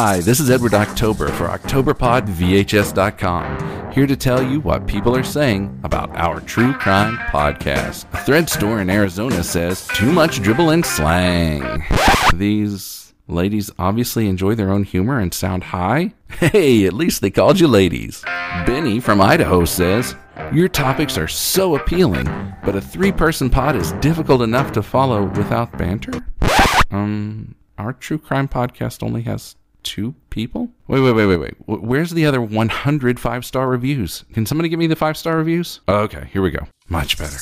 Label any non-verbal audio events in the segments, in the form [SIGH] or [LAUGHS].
Hi, this is Edward October for OctoberPodVHS.com, here to tell you what people are saying about our true crime podcast. A thread store in Arizona says, too much dribble and slang. These ladies obviously enjoy their own humor and sound high. [LAUGHS] Hey, at least they called you ladies. Benny from Idaho says, your topics are so appealing, but a three person pod is difficult enough to follow without banter? Um, our true crime podcast only has two people? Wait, wait, wait, wait, wait. Where's the other 100 five star reviews? Can somebody give me the five star reviews? Okay, here we go. Much better.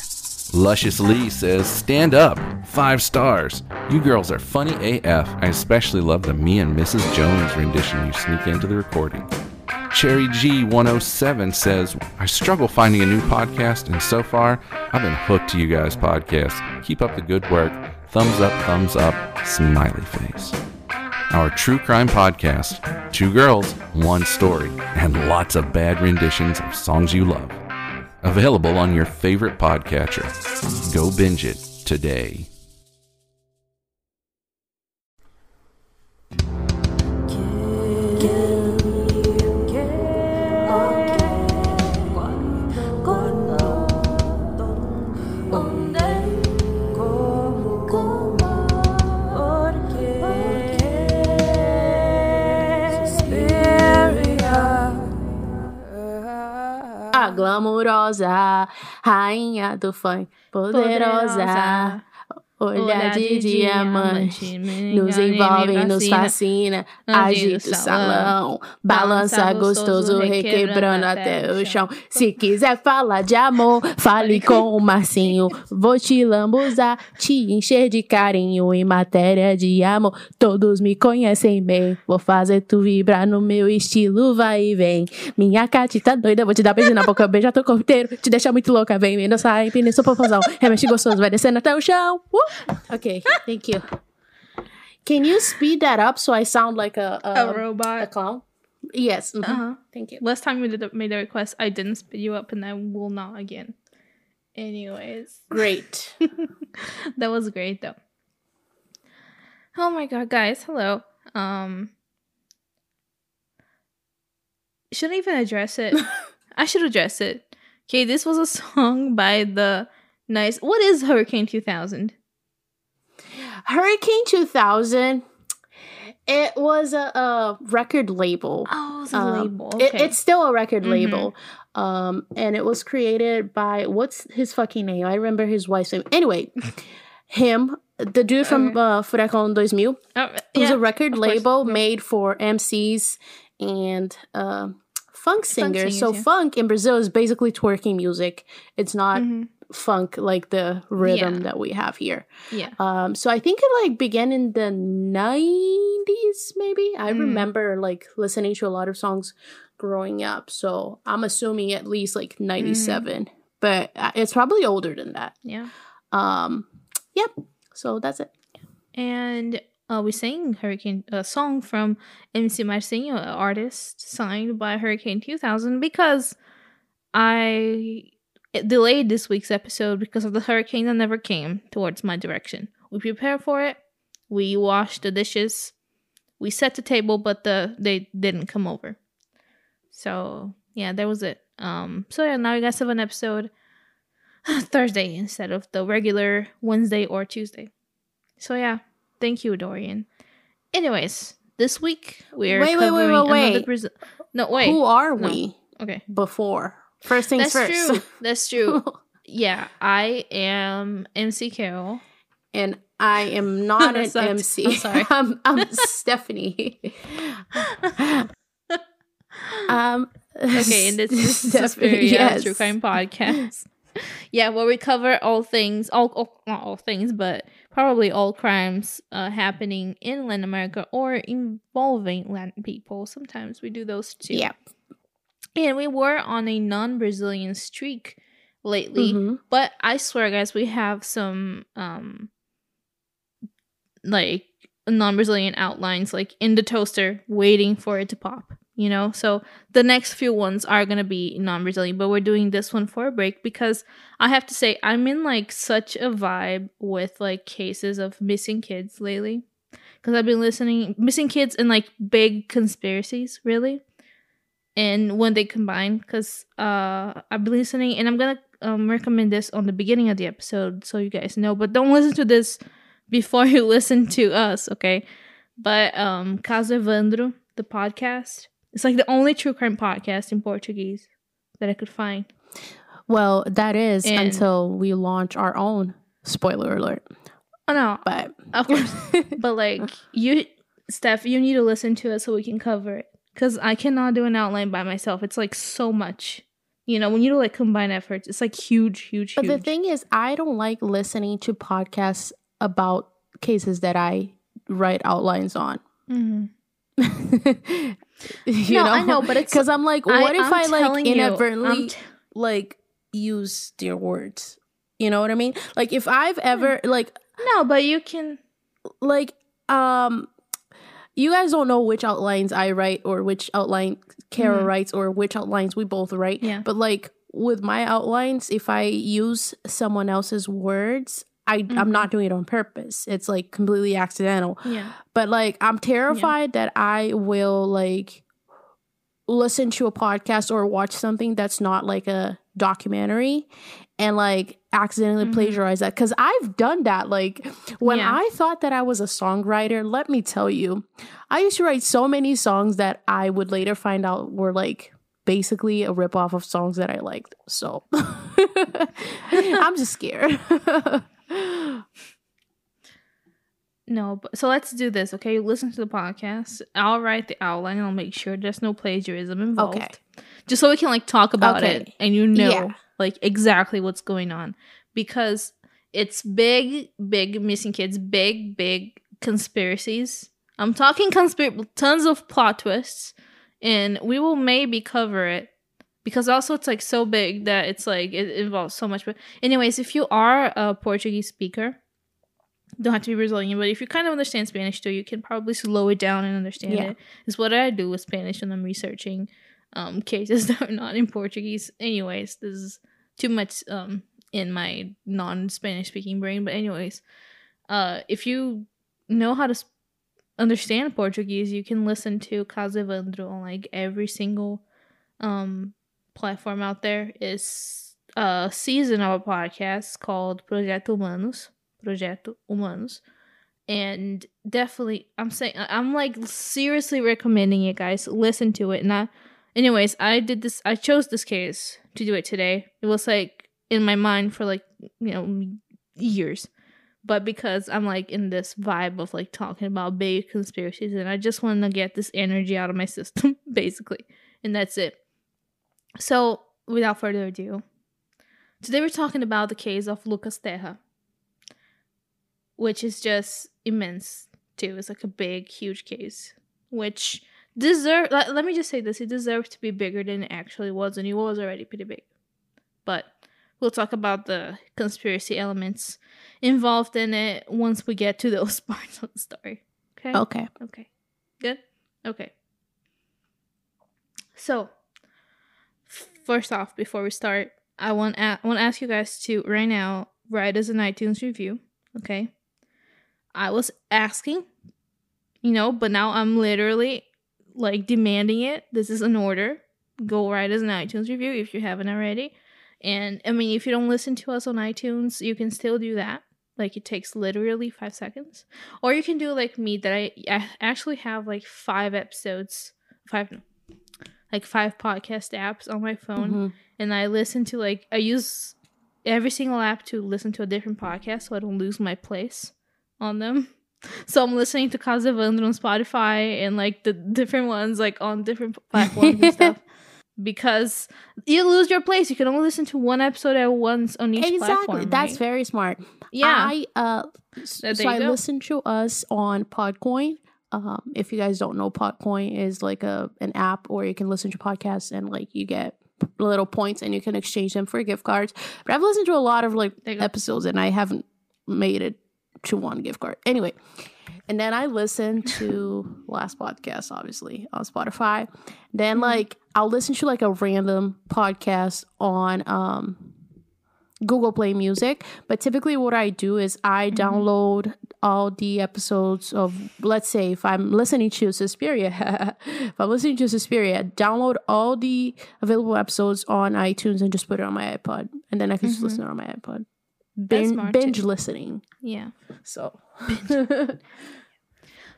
Luscious Lee says, Stand up. Five stars. You girls are funny AF. I especially love the me and Mrs. Jones rendition you sneak into the recording. Cherry G107 says, I struggle finding a new podcast, and so far, I've been hooked to you guys' podcast. Keep up the good work. Thumbs up, thumbs up, smiley face our true crime podcast Two Girls, One Story, and lots of bad renditions of songs you love. Available on your favorite podcatcher. Go binge it today. Glamurosa, rainha do funk, poderosa. poderosa. Olhar de, de diamante, nos envolve, nos fascina, agita o salão, balança gostoso, requebrando até o chão. Se quiser falar de amor, fale com o Marcinho, vou te lambuzar, te encher de carinho em matéria de amor. Todos me conhecem bem, vou fazer tu vibrar no meu estilo, vai e vem. Minha catita doida, vou te dar beijo na boca, beija teu corpo inteiro, te deixa muito louca, vem, vem dançar, empina sua popozão, remexe gostoso, vai descendo até o chão. Uh! Okay, thank you. Can you speed that up so I sound like a a, a robot, a clown? Yes. Mm-hmm. Uh-huh. Thank you. Last time we did made a request, I didn't speed you up, and I will not again. Anyways, great. [LAUGHS] that was great though. Oh my god, guys! Hello. Um, shouldn't even address it. [LAUGHS] I should address it. Okay, this was a song by the Nice. What is Hurricane 2000? Hurricane 2000 it was a, a record label. Oh, it's a um, label. Okay. It, it's still a record mm-hmm. label. Um, and it was created by what's his fucking name? I remember his wife's name. Anyway, [LAUGHS] him, the dude from okay. uh, Furacão 2000. Oh, yeah, it was a record label made for MCs and uh, funk singers. Funk singers so yeah. funk in Brazil is basically twerking music. It's not. Mm-hmm funk like the rhythm yeah. that we have here. Yeah. Um so I think it like began in the 90s maybe. I mm. remember like listening to a lot of songs growing up. So I'm assuming at least like 97. Mm. But uh, it's probably older than that. Yeah. Um yep. So that's it. And uh, we sang Hurricane a song from MC Marcinho, an artist signed by Hurricane 2000 because I delayed this week's episode because of the hurricane that never came towards my direction. We prepared for it. We washed the dishes. We set the table, but the they didn't come over. So yeah, that was it. Um. So yeah, now you guys have an episode [SIGHS] Thursday instead of the regular Wednesday or Tuesday. So yeah, thank you, Dorian. Anyways, this week we're wait, covering wait, wait, wait, wait. Brazil. No, wait. Who are we? Okay. Before First things That's first. True. [LAUGHS] That's true. [LAUGHS] yeah, I am MC Carol. And I am not an MC. I'm sorry. [LAUGHS] I'm, I'm Stephanie. um. Okay, and this is Stephanie, yes. True Crime Podcast. yeah, where we cover all things, all, all not all things, but probably all crimes uh, happening in Latin America or involving Latin people. Sometimes we do those too. Yeah. And we were on a non Brazilian streak lately. Mm-hmm. But I swear, guys, we have some um like non Brazilian outlines like in the toaster waiting for it to pop. You know, so the next few ones are gonna be non Brazilian, but we're doing this one for a break because I have to say I'm in like such a vibe with like cases of missing kids lately because I've been listening missing kids and like big conspiracies really, and when they combine because uh I've been listening and I'm gonna um, recommend this on the beginning of the episode so you guys know, but don't listen to this before [LAUGHS] you listen to us, okay? But um Caso Evandro, the podcast, it's like the only true crime podcast in Portuguese that I could find. Well, that is And- until we launch our own. Spoiler alert. Oh no, But of course. [LAUGHS] but like you, Steph, you need to listen to it so we can cover it. Cause I cannot do an outline by myself. It's like so much. You know, when you do like combine efforts, it's like huge, huge, huge. but huge. the thing is, I don't like listening to podcasts about cases that I write outlines on. Mhm. [LAUGHS] you No, know, I know, but it's- because I'm like, what if I'm I like telling you, inadvertently t- like use their words? You know what I mean? Like if I've Hmm. ever like no, but you can. like um you guys don't know which outlines I write or which outline Carol Mhm. writes or which outlines we both write. Yeah. But like with my outlines, if I use someone else's words, I Mm-hmm. I'm not doing it on purpose. It's like completely accidental. Yeah. But like I'm terrified that I will like listen to a podcast or watch something that's not like a documentary and like accidentally Mhm. plagiarize that cuz I've done that like when Yeah. I thought that I was a songwriter, let me tell you, I used to write so many songs that I would later find out were like basically a ripoff of songs that I liked. So [LAUGHS] I'm just scared. [LAUGHS] No, but so let's do this, okay? Listen to the podcast. I'll write the outline. I'll make sure there's no plagiarism involved. Okay. Just so we can like talk about Okay. it and you know Yeah. Like exactly what's going on because it's big, big missing kids, big, big conspiracies. I'm talking conspir tons of plot twists, and we will maybe cover it because also it's like so big that it's like it involves so much. But anyways, if you are a Portuguese speaker, don't have to be Brazilian, but if you kind of understand Spanish too, you can probably slow it down and understand Yeah. it. It's what I do with Spanish when I'm researching um, [LAUGHS] cases that are not in Portuguese. Anyways, this is too much um, in my non-Spanish speaking brain. But anyways, uh, if you know how to s- understand Portuguese, you can listen to Caso Evandro on like every single um, platform out there. Is a season of a podcast called Projeto Humanos. Projeto Humanos. And definitely, I'm saying, I'm like seriously recommending it, guys. Listen to it. And I, anyways, I did this, I chose this case to do it today. It was like in my mind for like, you know, years. But because I'm like in this vibe of like talking about big conspiracies, and I just want to get this energy out of my system, [LAUGHS] basically. And that's it. So, without further ado, today we're talking about the case of Lucas Terra which is just immense too. It's like a big, huge case, which deserve. Let, let me just say this: it deserved to be bigger than it actually was, and it was already pretty big. But we'll talk about the conspiracy elements involved in it once we get to those [LAUGHS] parts of the story. Okay. okay. Okay. Good. Okay. So, first off, before we start, I want a- I want to ask you guys to right now write us an iTunes review. Okay. I was asking, you know, but now I'm literally like demanding it. This is an order. Go write us an iTunes review if you haven't already. And I mean, if you don't listen to us on iTunes, you can still do that. Like it takes literally five seconds. Or you can do like me that I, I actually have like five episodes, five, like five podcast apps on my phone Mhm. and I listen to like I use every single app to listen to a different podcast so I don't lose my place on them. So I'm listening to Caso Evandro on Spotify and like the different ones like on different platforms and stuff. [LAUGHS] Because you lose your place. You can only listen to one episode at once on each Exactly. platform. That's right? very smart. yeah. I uh s- so I go. listen to us on Podcoin. Um, if you guys don't know, Podcoin is like a an app where you can listen to podcasts and like you get little points and you can exchange them for gift cards. But I've listened to a lot of like There you go. episodes and I haven't made it to one gift card. Anyway, and then I listen to [LAUGHS] last podcast, obviously on Spotify. Then Mhm. like I'll listen to like a random podcast on um Google Play Music. But typically, what I do is I Mm-hmm. download all the episodes of, let's say, if I'm listening to Suspiria, [LAUGHS] if I'm listening to Suspiria, download all the available episodes on iTunes and just put it on my iPod. And then I can just listen on my iPod. Bin- binge listening. Yeah. So,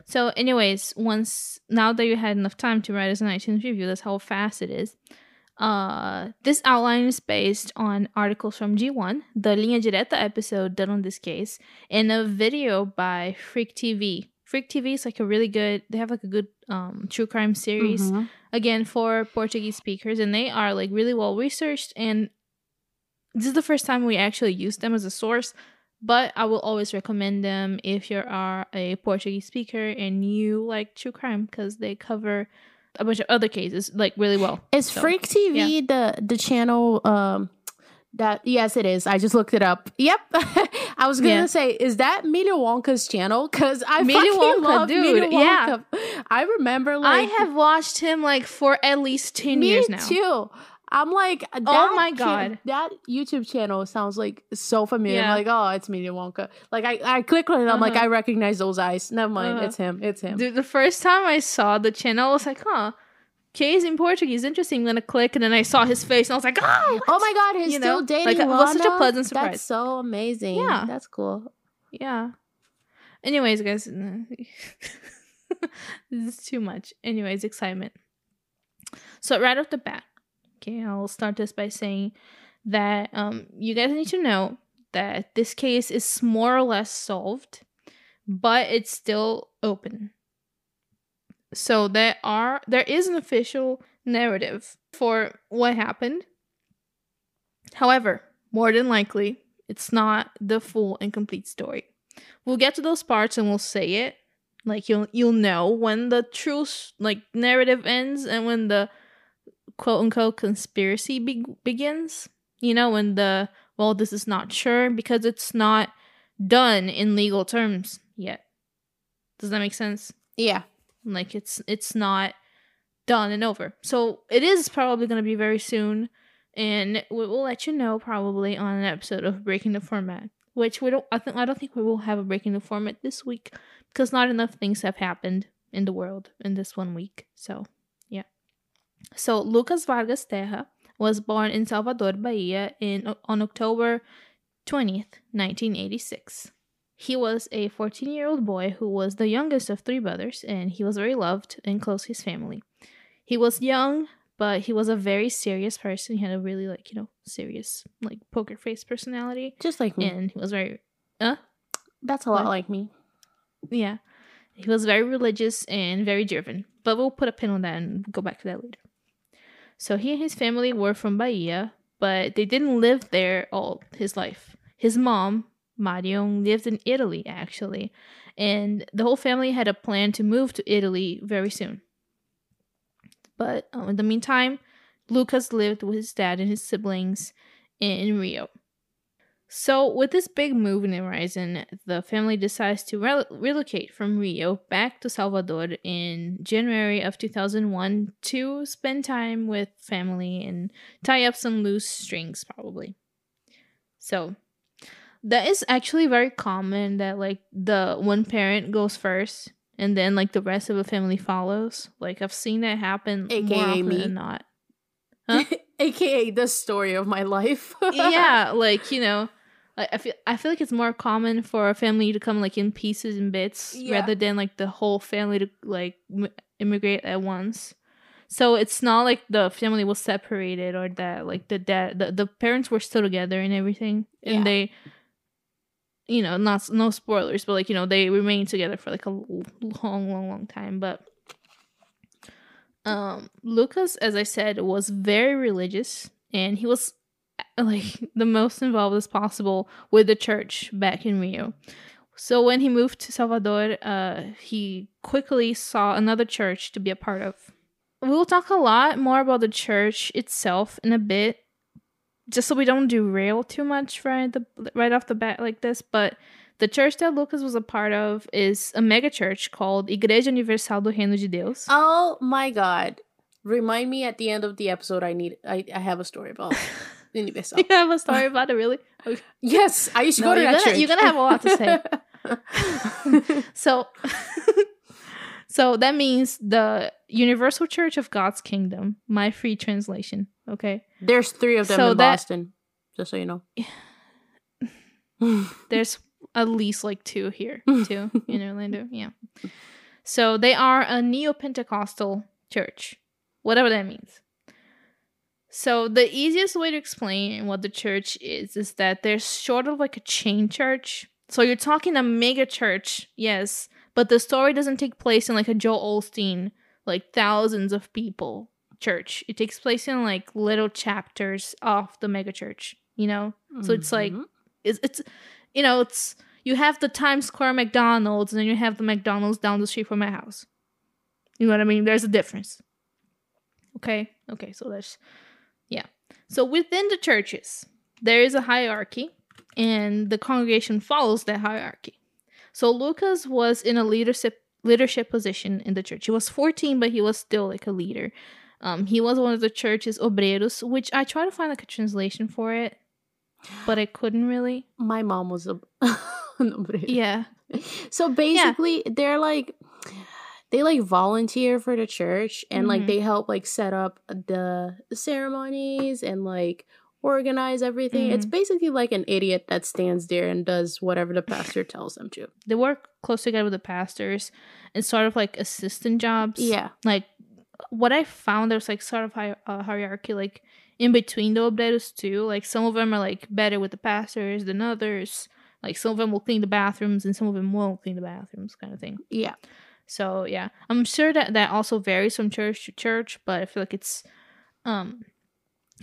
So, anyways, once now that you had enough time to write us an iTunes review, that's how fast it is. Uh, this outline is based on articles from G1, the Linha Direta episode done on this case, and a video by Freak TV. Freak TV is like a really good. They have like a good um, true crime series mhm. again for Portuguese speakers, and they are like really well researched. And this is the first time we actually use them as a source, but I will always recommend them if you are a Portuguese speaker and you like true crime because they cover a bunch of other cases like really well. Is So, Freak TV the the channel um that yes it is. I just looked it up. Yep. [LAUGHS] I was gonna Yeah. say, is that Willy Wonka's channel? Because I Willy fucking Wonka, love dude, Willy yeah. Wonka. I remember like I have watched him like for at least ten years now. too. I'm like, Oh my cha- God. that YouTube channel sounds like so familiar. Yeah. I'm like, oh, it's Media Wonka. Like I, I click on it, I'm like, Uh-huh. I recognize those eyes. Never mind, Uh-huh. it's him. It's him. Dude, the first time I saw the channel, I was like, huh. Case in Portuguese, interesting. I'm gonna click, and then I saw his face, and I was like, oh, Oh my god, he's You still know? dating Like, it was such a pleasant surprise. That's so amazing. Yeah. That's cool. Yeah. Anyways, guys, [LAUGHS] this is too much. Anyways, excitement. So right off the bat, okay, I'll start this by saying that um you guys need to know that this case is more or less solved, but it's still open. So there are there is an official narrative for what happened. However, more than likely, it's not the full and complete story. We'll get to those parts and we'll say it. Like you'll you'll know when the true like narrative ends and when the quote unquote conspiracy be- begins. You know when the well this is not sure because it's not done in legal terms yet. Does that make sense? Yeah. Like it's it's not done and over. So it is probably going to be very soon, and we will let you know probably on an episode of Breaking the Format. Which we don't. I think I don't think we will have a Breaking the Format this week because not enough things have happened in the world in this one week. So. So Lucas Vargas Terra was born in Salvador, Bahia, in on October twentieth, nineteen eighty six. He was a 14 year old boy who was the youngest of three brothers, and he was very loved and close to his family. He was young, but he was a very serious person. He had a really, like, you know, serious, like, poker face personality. Just like me. And he was very, uh, That's a lot What? like me. yeah. He was very religious and very driven. But we'll put a pin on that and go back to that later. So he and his family were from Bahia, but they didn't live there all his life. His mom, Marion, lived in Italy actually, and the whole family had a plan to move to Italy very soon. But um, in the meantime, Lucas lived with his dad and his siblings in Rio. So, with this big move in the horizon, the family decides to rel- relocate from Rio back to Salvador in January of 2001 to spend time with family and tie up some loose strings, probably. So, that is actually very common that, like, the one parent goes first and then, like, the rest of the family follows. Like, I've seen that happen more AKA often me. than not. Huh? [LAUGHS] AKA the story of my life. yeah, [LAUGHS] like you know, I, I feel I feel like it's more common for a family to come like in pieces and bits Yeah. rather than like the whole family to like m- immigrate at once. So it's not like the family was separated or that like the dad the, the parents were still together and everything and Yeah. they you know not no spoilers but like you know they remained together for like a long long long time but um Lucas as I said was very religious and he was [LAUGHS] like the most involved as possible with the church back in Rio. So when he moved to Salvador, uh, he quickly saw another church to be a part of. We'll talk a lot more about the church itself in a bit, just so we don't derail too much right the right off the bat like this. But the church that Lucas was a part of is a mega church called Igreja Universal do Reino de Deus. oh my god. Remind me at the end of the episode I need I, I have a story about. [LAUGHS] [LAUGHS] You have a story about it, really? Okay. Yes, I used to No, go to you're that gonna- church. you're gonna have a lot to say. [LAUGHS] So, [LAUGHS] so that means the Universal Church of God's Kingdom. My free translation. Okay, There's three of them So in that- Boston, just so you know. there's at least like two here, too in Orlando. Yeah. So they are a neo Pentecostal church, whatever that means. So the easiest way to explain what the church is is that they're sort of like a chain church. So you're talking a mega church, yes, but the story doesn't take place in like a Joel Osteen, like thousands of people church. It takes place in like little chapters of the mega church, you know? So it's like Mhm. it's, it's you know, it's you have the Times Square McDonald's and then you have the McDonald's down the street from my house. You know what I mean? There's a difference. Okay? Okay, so there's yeah. So within the churches, there is a hierarchy and the congregation follows that hierarchy. So Lucas was in a leadership leadership position in the church. He was 14, but he was still like a leader. Um, he was one of the church's obreiros, which I tried to find like a translation for it, but I couldn't really. My mom was a. [LAUGHS] Yeah. So basically, they're like they like volunteer for the church and like Mhm. they help like set up the ceremonies and like organize everything. It's Mm-hmm. basically like an idiot that stands there and does whatever the pastor tells them to. They work close together with the pastors and sort of like assistant jobs. Yeah. Like what I found, there's like sort of hi- uh, hierarchy like in between the obreiros too. Like some of them are like better with the pastors than others. Like some of them will clean the bathrooms and some of them won't clean the bathrooms, kind of thing. Yeah. So yeah, I'm sure that that also varies from church to church, but I feel like it's um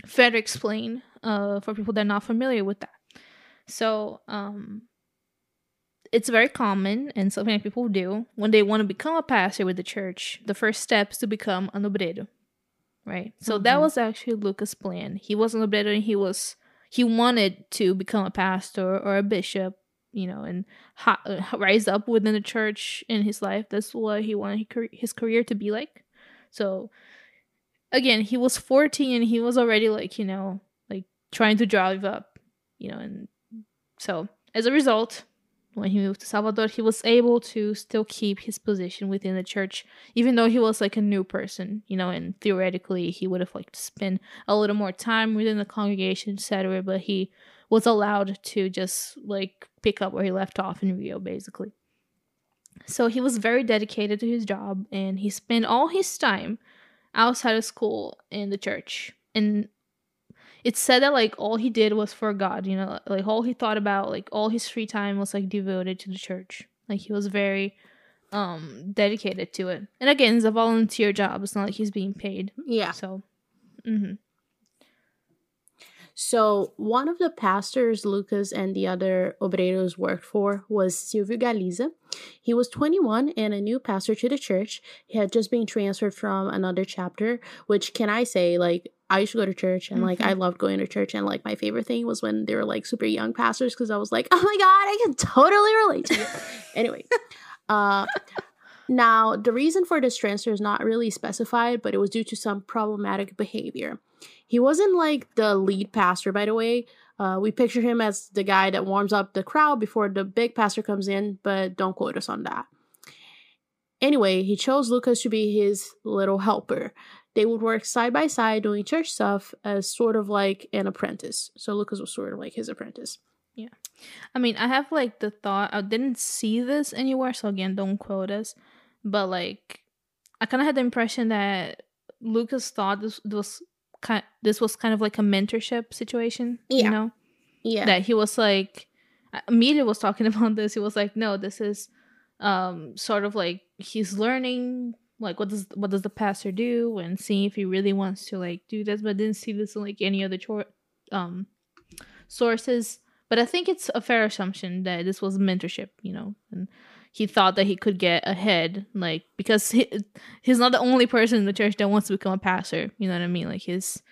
fair to explain uh for people that are not familiar with that. So um it's very common and something that people do when they want to become a pastor with the church. The first step is to become an obreiro, right? So that Mhm. was actually Lucas' plan. He was an obreiro and he was he wanted to become a pastor or a bishop, you know, and uh, rise up within the church in his life. That's what he wanted his career- to be like. So again, he was 14 and he was already like, you know, like trying to drive up, you know, and so as a result, when he moved to Salvador, he was able to still keep his position within the church, even though he was like a new person, you know, and theoretically he would have like to spend a little more time within the congregation, etc. But he was allowed to just like pick up where he left off in Rio, basically. So he was very dedicated to his job and he spent all his time outside of school in the church. And it's said that like all he did was for God, you know, like all he thought about, like all his free time was like devoted to the church. Like he was very um dedicated to it. And again, it's a volunteer job. It's not like he's being paid. Yeah. So hmm So one of the pastors Lucas and the other obreros worked for was Silvio Galiza. He was 21 and a new pastor to the church. He had just been transferred from another chapter, which can I say, like, I used to go to church and like I loved going to church and like my favorite thing was when they were like super young pastors because I was like, oh my god, I can totally relate to you. anyway, uh now the reason for this transfer is not really specified, but it was due to some problematic behavior. He wasn't like the lead pastor, by the way. Uh, we picture him as the guy that warms up the crowd before the big pastor comes in, but don't quote us on that. Anyway, he chose Lucas to be his little helper. They would work side by side doing church stuff as sort of like an apprentice. So Lucas was sort of like his apprentice. Yeah. I mean, I have like the thought. I didn't see this anywhere, so again, don't quote us. But like, I kind of had the impression that Lucas thought this was kind. This was kind of like a mentorship situation. Yeah. You know, Yeah. that he was like. Amelia was talking [LAUGHS] about this. He was like, "No, this is, um, sort of like he's learning." Like what does what does the pastor do and seeing if he really wants to like do this, but didn't see this in like any other chor- um sources. But I think it's a fair assumption that this was mentorship, you know, and he thought that he could get ahead, like because he, he's not the only person in the church that wants to become a pastor. You know what I mean? Like he's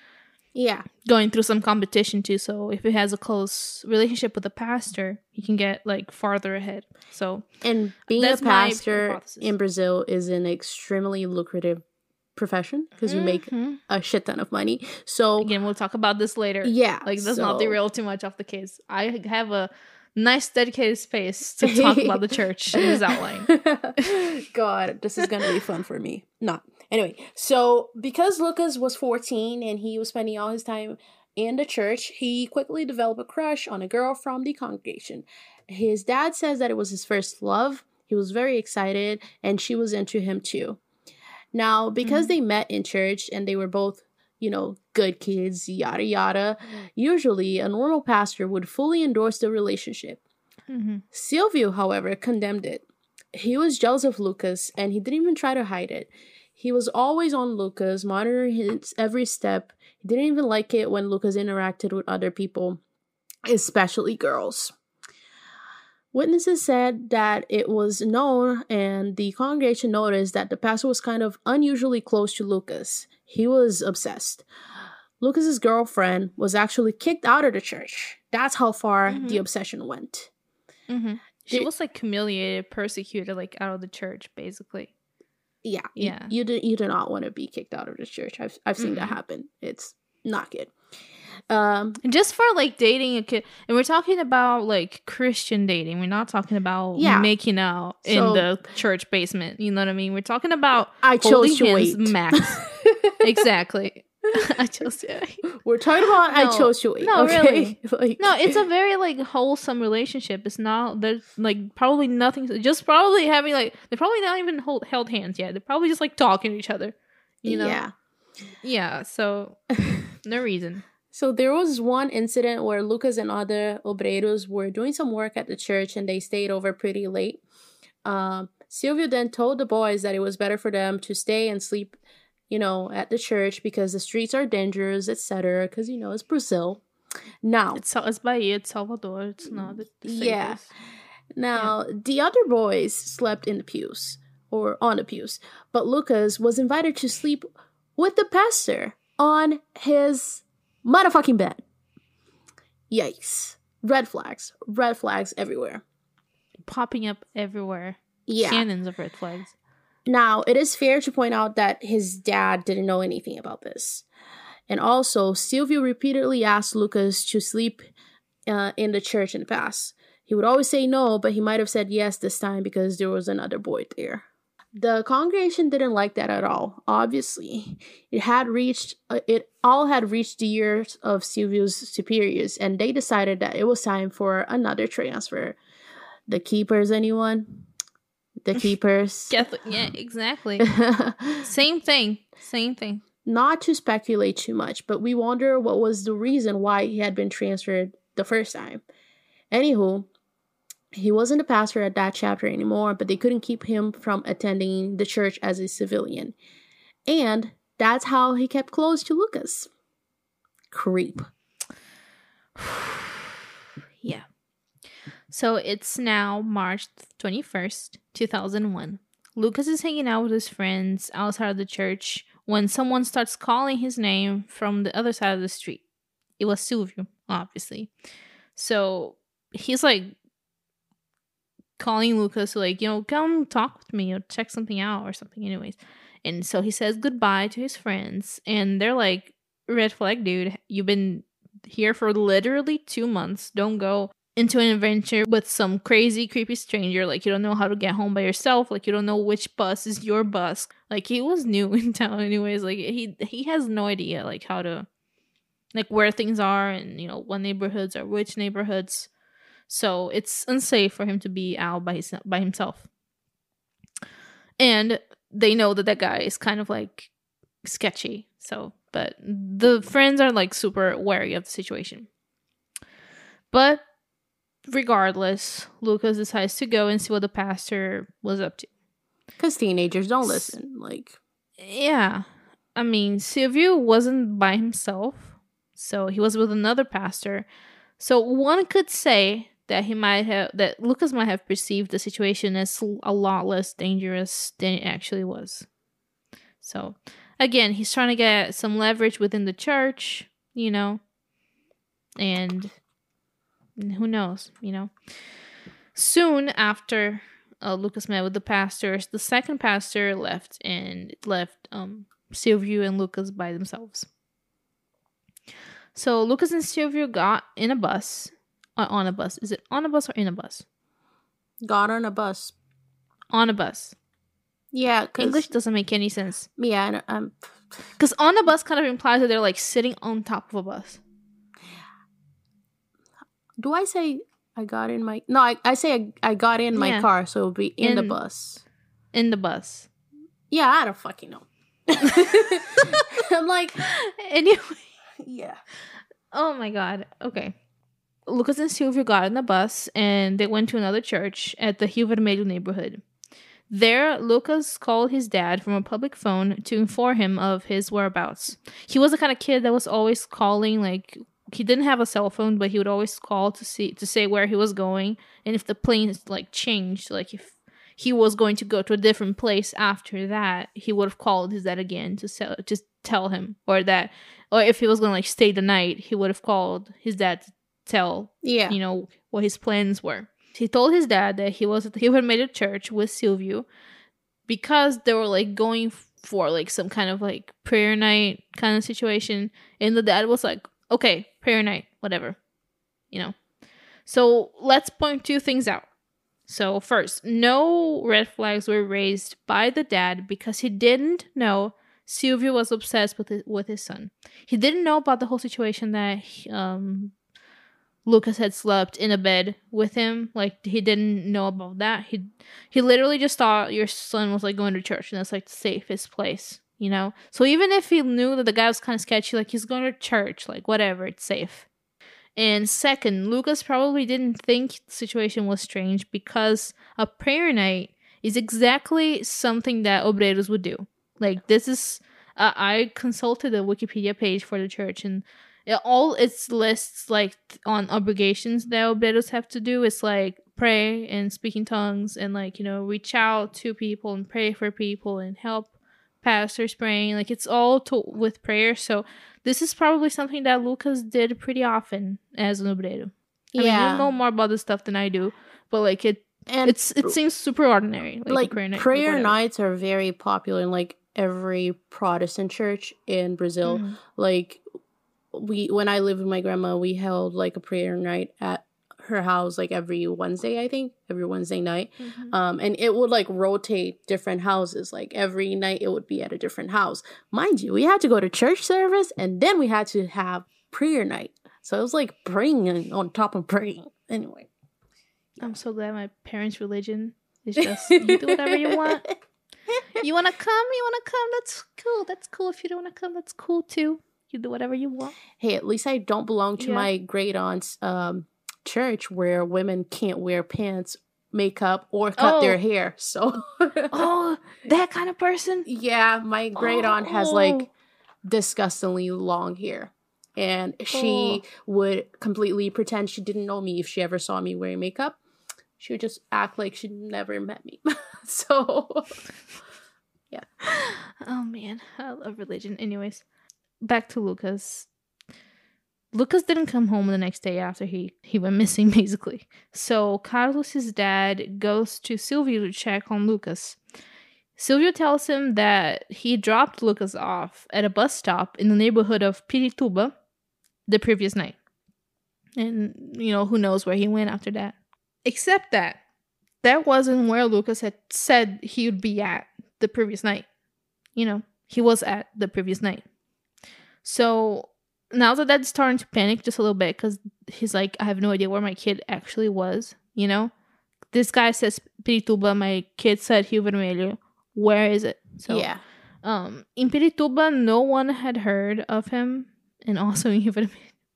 yeah. going through some competition too. So if he has a close relationship with a pastor, he can get like farther ahead. So And being a pastor in Brazil is an extremely lucrative profession because you make Mhm. a shit ton of money. So Again, we'll talk about this later. yeah, Like, let's not so- derail too much off the case. I have a nice dedicated space to talk about the church in this outline. [LAUGHS] God, this is gonna be fun for me. Not anyway. So because Lucas was 14 and he was spending all his time in the church, he quickly developed a crush on a girl from the congregation. His dad says that it was his first love. He was very excited, and she was into him too. Now, because Mhm. they met in church and they were both, you know, good kids, yada yada, usually a normal pastor would fully endorse the relationship. Mhm. Silvio, however, condemned it. He was jealous of Lucas and he didn't even try to hide it. He was always on Lucas, monitoring his every step. He didn't even like it when Lucas interacted with other people, especially girls. Witnesses said that it was known and the congregation noticed that the pastor was kind of unusually close to Lucas. He was obsessed. Lucas's girlfriend was actually kicked out of the church. That's how far Mhm. the obsession went. Mhm. She was like humiliated, persecuted, like out of the church, basically. Yeah, you- Yeah. You, do you do not want to be kicked out of the church. I've I've seen that Mm-mm. happen. It's not good. Um, And just for like dating a kid, and we're talking about like Christian dating. We're not talking about Yeah. making out in So- the church basement. You know what I mean? We're talking about I chose to wait. max. [LAUGHS] [LAUGHS] exactly. [LAUGHS] I chose to. [LAUGHS] We're talking about I chose wait. No, okay? really. like, No, it's a very like wholesome relationship. It's not there's like probably nothing. Just probably having like they're probably not even hold, held hands yet. They're probably just like talking to each other. You know? yeah. Yeah. So no reason. So there was one incident where Lucas and other obreiros were doing some work at the church and they stayed over pretty late. Um, Silvio then told the boys that it was better for them to stay and sleep, you know, at the church because the streets are dangerous, etc. Because you know it's Brazil. Now, It's it's Bahia. It's Salvador. It's not the, Yeah. now the other boys slept in the pews or on the pews, but Lucas was invited to sleep with the pastor on his motherfucking bed. Yikes! Red flags, red flags everywhere. popping up everywhere. Yeah. Cannons of red flags. Now, it is fair to point out that his dad didn't know anything about this. And also, Silvio repeatedly asked Lucas to sleep uh, in the church in the past. He would always say no, but he might have said yes this time because there was another boy there. The congregation didn't like that at all. Obviously, it had reached uh, it all had reached the years of Silvio's superiors, and they decided that it was time for another transfer. The keepers, anyone? The [LAUGHS] keepers. Catholic. Yeah, exactly. [LAUGHS] Same thing. Same thing. Not to speculate too much, but we wonder what was the reason why he had been transferred the first time. Anywho, he wasn't a pastor at that chapter anymore, but they couldn't keep him from attending the church as a civilian. And that's how he kept close to Lucas. Creep. [SIGHS] [SIGHS] [SIGHS] So it's now March 21st, 2001. Lucas is hanging out with his friends outside of the church when someone starts calling his name from the other side of the street. It was Silvio, obviously. So he's like calling Lucas, like, you know, come talk with me or check something out or something, anyways. And so he says goodbye to his friends, and they're like, red flag, dude. You've been here for literally two months. Don't go into an adventure with some crazy, creepy stranger. Like, you don't know how to get home by yourself. Like, you don't know which bus is your bus. Like, he was new [LAUGHS] in town, anyways. Like, he he has no idea like how to, like, where things are and you know what neighborhoods are which neighborhoods. So it's unsafe for him to be out by his by himself. And they know that that guy is kind of like sketchy. So, but the friends are like super wary of the situation. But regardless, Lucas decides to go and see what the pastor was up to. Because teenagers don't listen. Like, Yeah. I mean, Silvio wasn't by himself, so he was with another pastor. So one could say that he might have that Lucas might have perceived the situation as a lot less dangerous than it actually was. So again, he's trying to get some leverage within the church, you know. And who knows, you know. Soon after uh, Lucas met with the pastors, the second pastor left and left um Silvio and Lucas by themselves. So Lucas and Silvio got in a bus. Uh, on a bus. Is it on a bus or in a bus? Got on a bus. On a bus. Yeah, cuz English doesn't make any sense. Yeah, um, because on a bus kind of implies that they're like sitting on top of a bus. Do I say I got in my? No, I, I say I, I got in my Yeah. car, so it'll be in, In- the bus. In the bus. Yeah, I don't fucking know. [LAUGHS] I'm like, Anyway. yeah. Oh my god. Okay. Lucas and Silvio got on the bus and they went to another church at the Rio Vermelho neighborhood. There, Lucas called his dad from a public phone to inform him of his whereabouts. He was the kind of kid that was always calling, like he didn't have a cell phone, but he would always call to see to say where he was going and if the plane like changed, like if he was going to go to a different place after that, he would have called his dad again to sell, just tell him, or that, or if he was going to like stay the night, he would have called his dad to tell Yeah. you know what his plans were. He told his dad that he was he had made a church with Silvio because they were like going for like some kind of like prayer night kind of situation, and the dad was like, "Okay, prayer night, whatever," you know. So let's point two things out. So first, no red flags were raised by the dad because he didn't know Silvio was obsessed with his, with his son. He didn't know about the whole situation that he- um Lucas had slept in a bed with him. Like he didn't know about that. He he literally just thought your son was like going to church and that's like the safest place, you know? So even if he knew that the guy was kind of sketchy, like he's going to church, like whatever, it's safe. And second, Lucas probably didn't think the situation was strange because a prayer night is exactly something that obreiros would do. Like this is uh, I consulted the Wikipedia page for the church and it, all its lists like on obligations that obreiros have to do is like pray and speak in tongues and like you know reach out to people and pray for people and help pastors praying like it's all to- with prayer so this is probably something that lucas did pretty often as an obreiro I mean, yeah. you know more about this stuff than i do but like it and it's it seems super ordinary like, like prayer, night, prayer nights are very popular in like every Protestant church in Brazil. Mhm. Like we when I lived with my grandma, we held like a prayer night at her house like every Wednesday, I think, every Wednesday night. Mhm. Um, and it would like rotate different houses. Like every night, it would be at a different house. Mind you, we had to go to church service, and then we had to have prayer night. So it was like praying on top of praying. Anyway, i'm so glad my parents religion is just you do whatever you want [LAUGHS] you want to come you want to come that's cool that's cool if you don't want to come that's cool too you do whatever you want hey, at least I don't belong to Yeah. my great aunt's um, church where women can't wear pants, makeup, or cut oh. their Oh. hair. So, [LAUGHS] oh that kind of person yeah, my great aunt has Oh. like disgustingly long hair. And she Oh. would completely pretend she didn't know me if she ever saw me wearing makeup. She would just act like she never met me. [LAUGHS] so, yeah. [LAUGHS] oh man i love religion anyways back to lucas lucas didn't come home the next day after he he went missing [LAUGHS] basically. So carlos's dad goes to silvio to check on lucas. Silvio tells him that he dropped lucas off at a bus stop in the neighborhood of pirituba the previous night. And you know who knows where he went after that. Except that that wasn't where lucas had said he would be at the previous night. You know, he was at the previous night. So now that dad's starting to panic just a little bit because he's like, I have no idea where my kid actually was, you know? This guy says Pirituba, my kid said Rio Vermelho. Where is it? So, yeah. um, in Pirituba, no one had heard of him, and also in Rio Vermelho,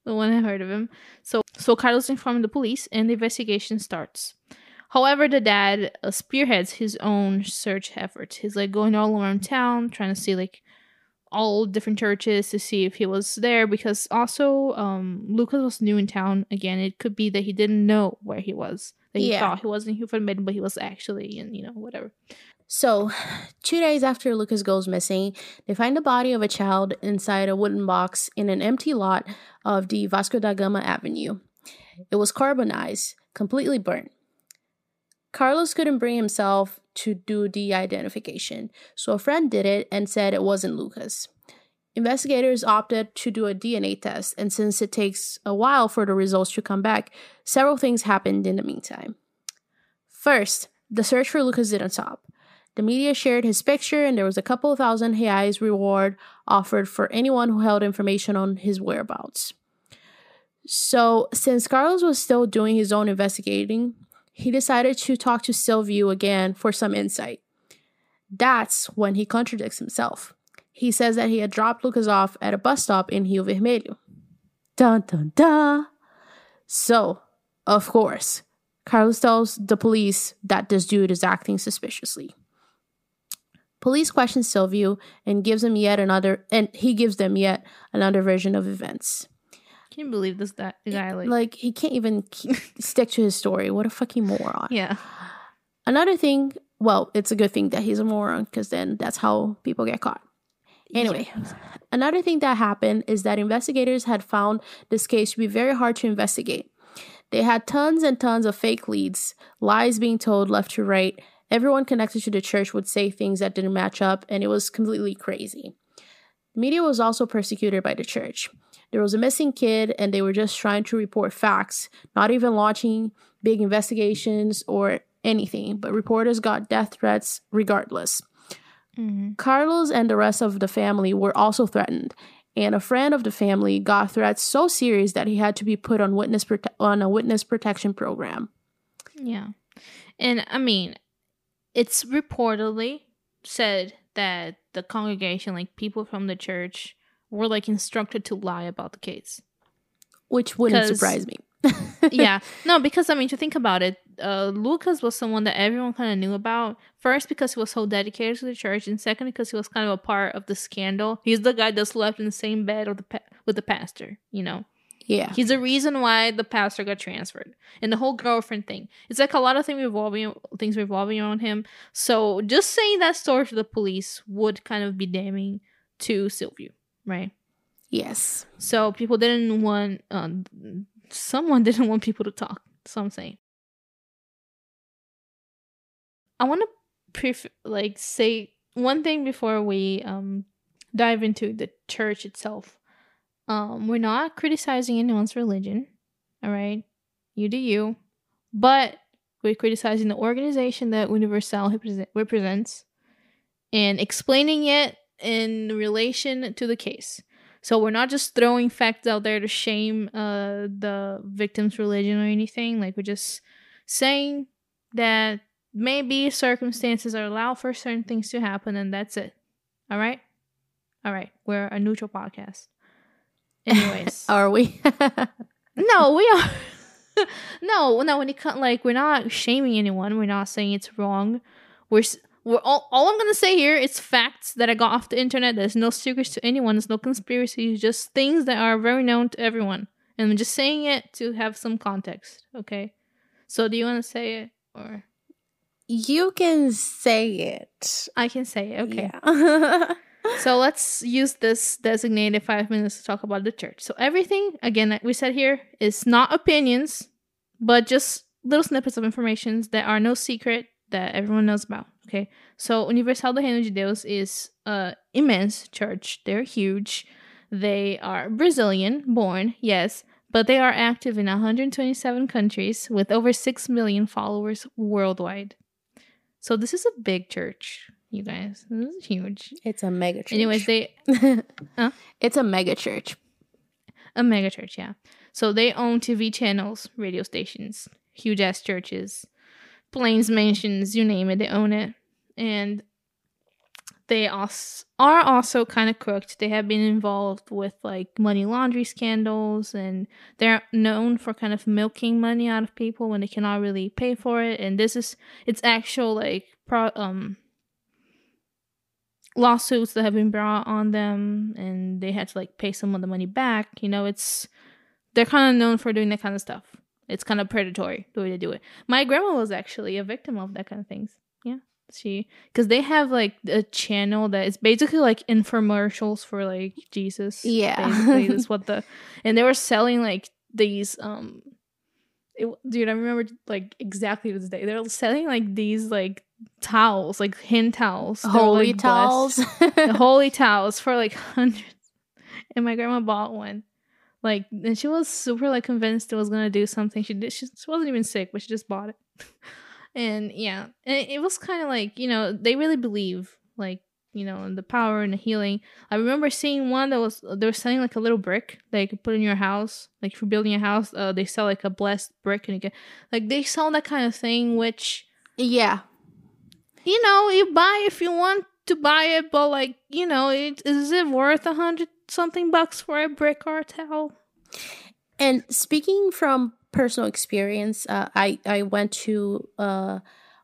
no one had heard of him. So, so Carlos informed the police, and the investigation starts. However, the dad uh, spearheads his own search efforts. He's like going all around town, trying to see like all different churches to see if he was there. Because also, um, Lucas was new in town. Again, it could be that he didn't know where he was. That he Yeah. thought he was in Vermelho, but he was actually in you know whatever. So, two days after Lucas goes missing, they find the body of a child inside a wooden box in an empty lot of the Vasco da Gama Avenue. It was carbonized, completely burnt. Carlos couldn't bring himself to do the identification. So a friend did it and said it wasn't Lucas. Investigators opted to do a DNA test, and since it takes a while for the results to come back, several things happened in the meantime. First, the search for Lucas didn't stop. The media shared his picture, and there was a couple thousand reais reward offered for anyone who held information on his whereabouts. So, since Carlos was still doing his own investigating, he decided to talk to Silvio again for some insight. That's when he contradicts himself. He says that he had dropped Lucas off at a bus stop in Rio Vermelho. Dun dun dun. So, of course, Carlos tells the police that this dude is acting suspiciously. Police question Silvio and gives him yet another and he gives them yet another version of events. Can you believe this that guy like, Like he can't even keep, stick to his story. What a fucking moron. yeah. Another thing, well, it's a good thing that he's a moron because then that's how people get caught. Anyway, another thing that happened is that investigators had found this case to be very hard to investigate. They had tons and tons of fake leads, lies being told left to right. Everyone connected to the church would say things that didn't match up, and it was completely crazy. The media was also persecuted by the church. There was a missing kid, and they were just trying to report facts, not even launching big investigations or anything, but reporters got death threats regardless. Mhm. Carlos and the rest of the family were also threatened, and a friend of the family got threats so serious that he had to be put on witness prote- on a witness protection program. Yeah. And I mean, it's reportedly said that the congregation, like people from the church, were like instructed to lie about the case. Which wouldn't surprise me. [LAUGHS] yeah. [LAUGHS] No, because I mean, to think about it, uh, Lucas was someone that everyone kind of knew about. First, because he was so dedicated to the church, and second, because he was kind of a part of the scandal. He's the guy that slept in the same bed with the pa- with the pastor. You know, Yeah. he's the reason why the pastor got transferred, and the whole girlfriend thing. It's like a lot of things revolving things revolving around him. So, just saying that story to the police would kind of be damning to Silvio, right? Yes. So people didn't want, um, someone [LAUGHS] didn't want people to talk. So I'm saying. I want to pref- like say one thing before we um dive into the church itself. Um, we're not criticizing anyone's religion, all right? You do you, but we're criticizing the organization that Universal represents and explaining it in relation to the case. So we're not just throwing facts out there to shame uh, the victim's religion or anything. Like we're just saying that maybe circumstances are allowed for certain things to happen, and that's it. All right, all right. We're a neutral podcast. Anyways, [LAUGHS] Are we? [LAUGHS] no, we are. [LAUGHS] no, no. When it comes, like, we're not shaming anyone. We're not saying it's wrong. We're we're all. All I'm gonna say here is facts that I got off the internet. There's no secrets to anyone. There's no conspiracies. Just things that are very known to everyone. And I'm just saying it to have some context. Okay. So do you want to say it or you can say it. I can say it? Okay. Yeah. [LAUGHS] So let's use this designated five minutes to talk about the church. So everything, again, like we said here, is not opinions, but just little snippets of information that are no secret that everyone knows about. Okay. So Universal do Reino de Deus is a immense church. They're huge. They are Brazilian born, yes, but they are active in 127 countries with over 6 million followers worldwide. So this is a big church, you guys. This is huge. it's a mega church. Anyways, they [LAUGHS] Huh? It's a mega church. a mega church, yeah. So they own TV channels, radio stations, huge ass churches, planes, mansions, you name it, they own it. And they also are also kind of crooked. They have been involved with like money laundry scandals and they're known for kind of milking money out of people when they cannot really pay for it. And this is it's actual like pro um lawsuits that have been brought on them and they had to like pay some of the money back. You know, it's they're kind of known for doing that kind of stuff. It's kind of predatory the way they do it. My grandma was actually a victim of that kind of things. She because they have like a channel that is basically like infomercials for like Jesus. Yeah. basically [LAUGHS] that's what the and they were selling like these um it, dude, I remember like exactly this day. They're selling like these like towels, like hand towels, Holy like, towels. blessed- [LAUGHS] holy towels for like hundreds. And my grandma bought one. Like, and she was super like convinced it was gonna do something. She did. She, she wasn't even sick, but she just bought it. [LAUGHS] and yeah, and it, was kind of like you know they really believe like you know in the power and the healing. I remember seeing one that was they were selling like a little brick that you could put in your house. Like if you're building a house, uh, they sell like a blessed brick and you get like they sell that kind of thing, which yeah. you know you buy if you want to buy it, but like you know, it, is it worth a hundred something bucks for a brick or a towel? And speaking from personal experience, uh, I I went to uh,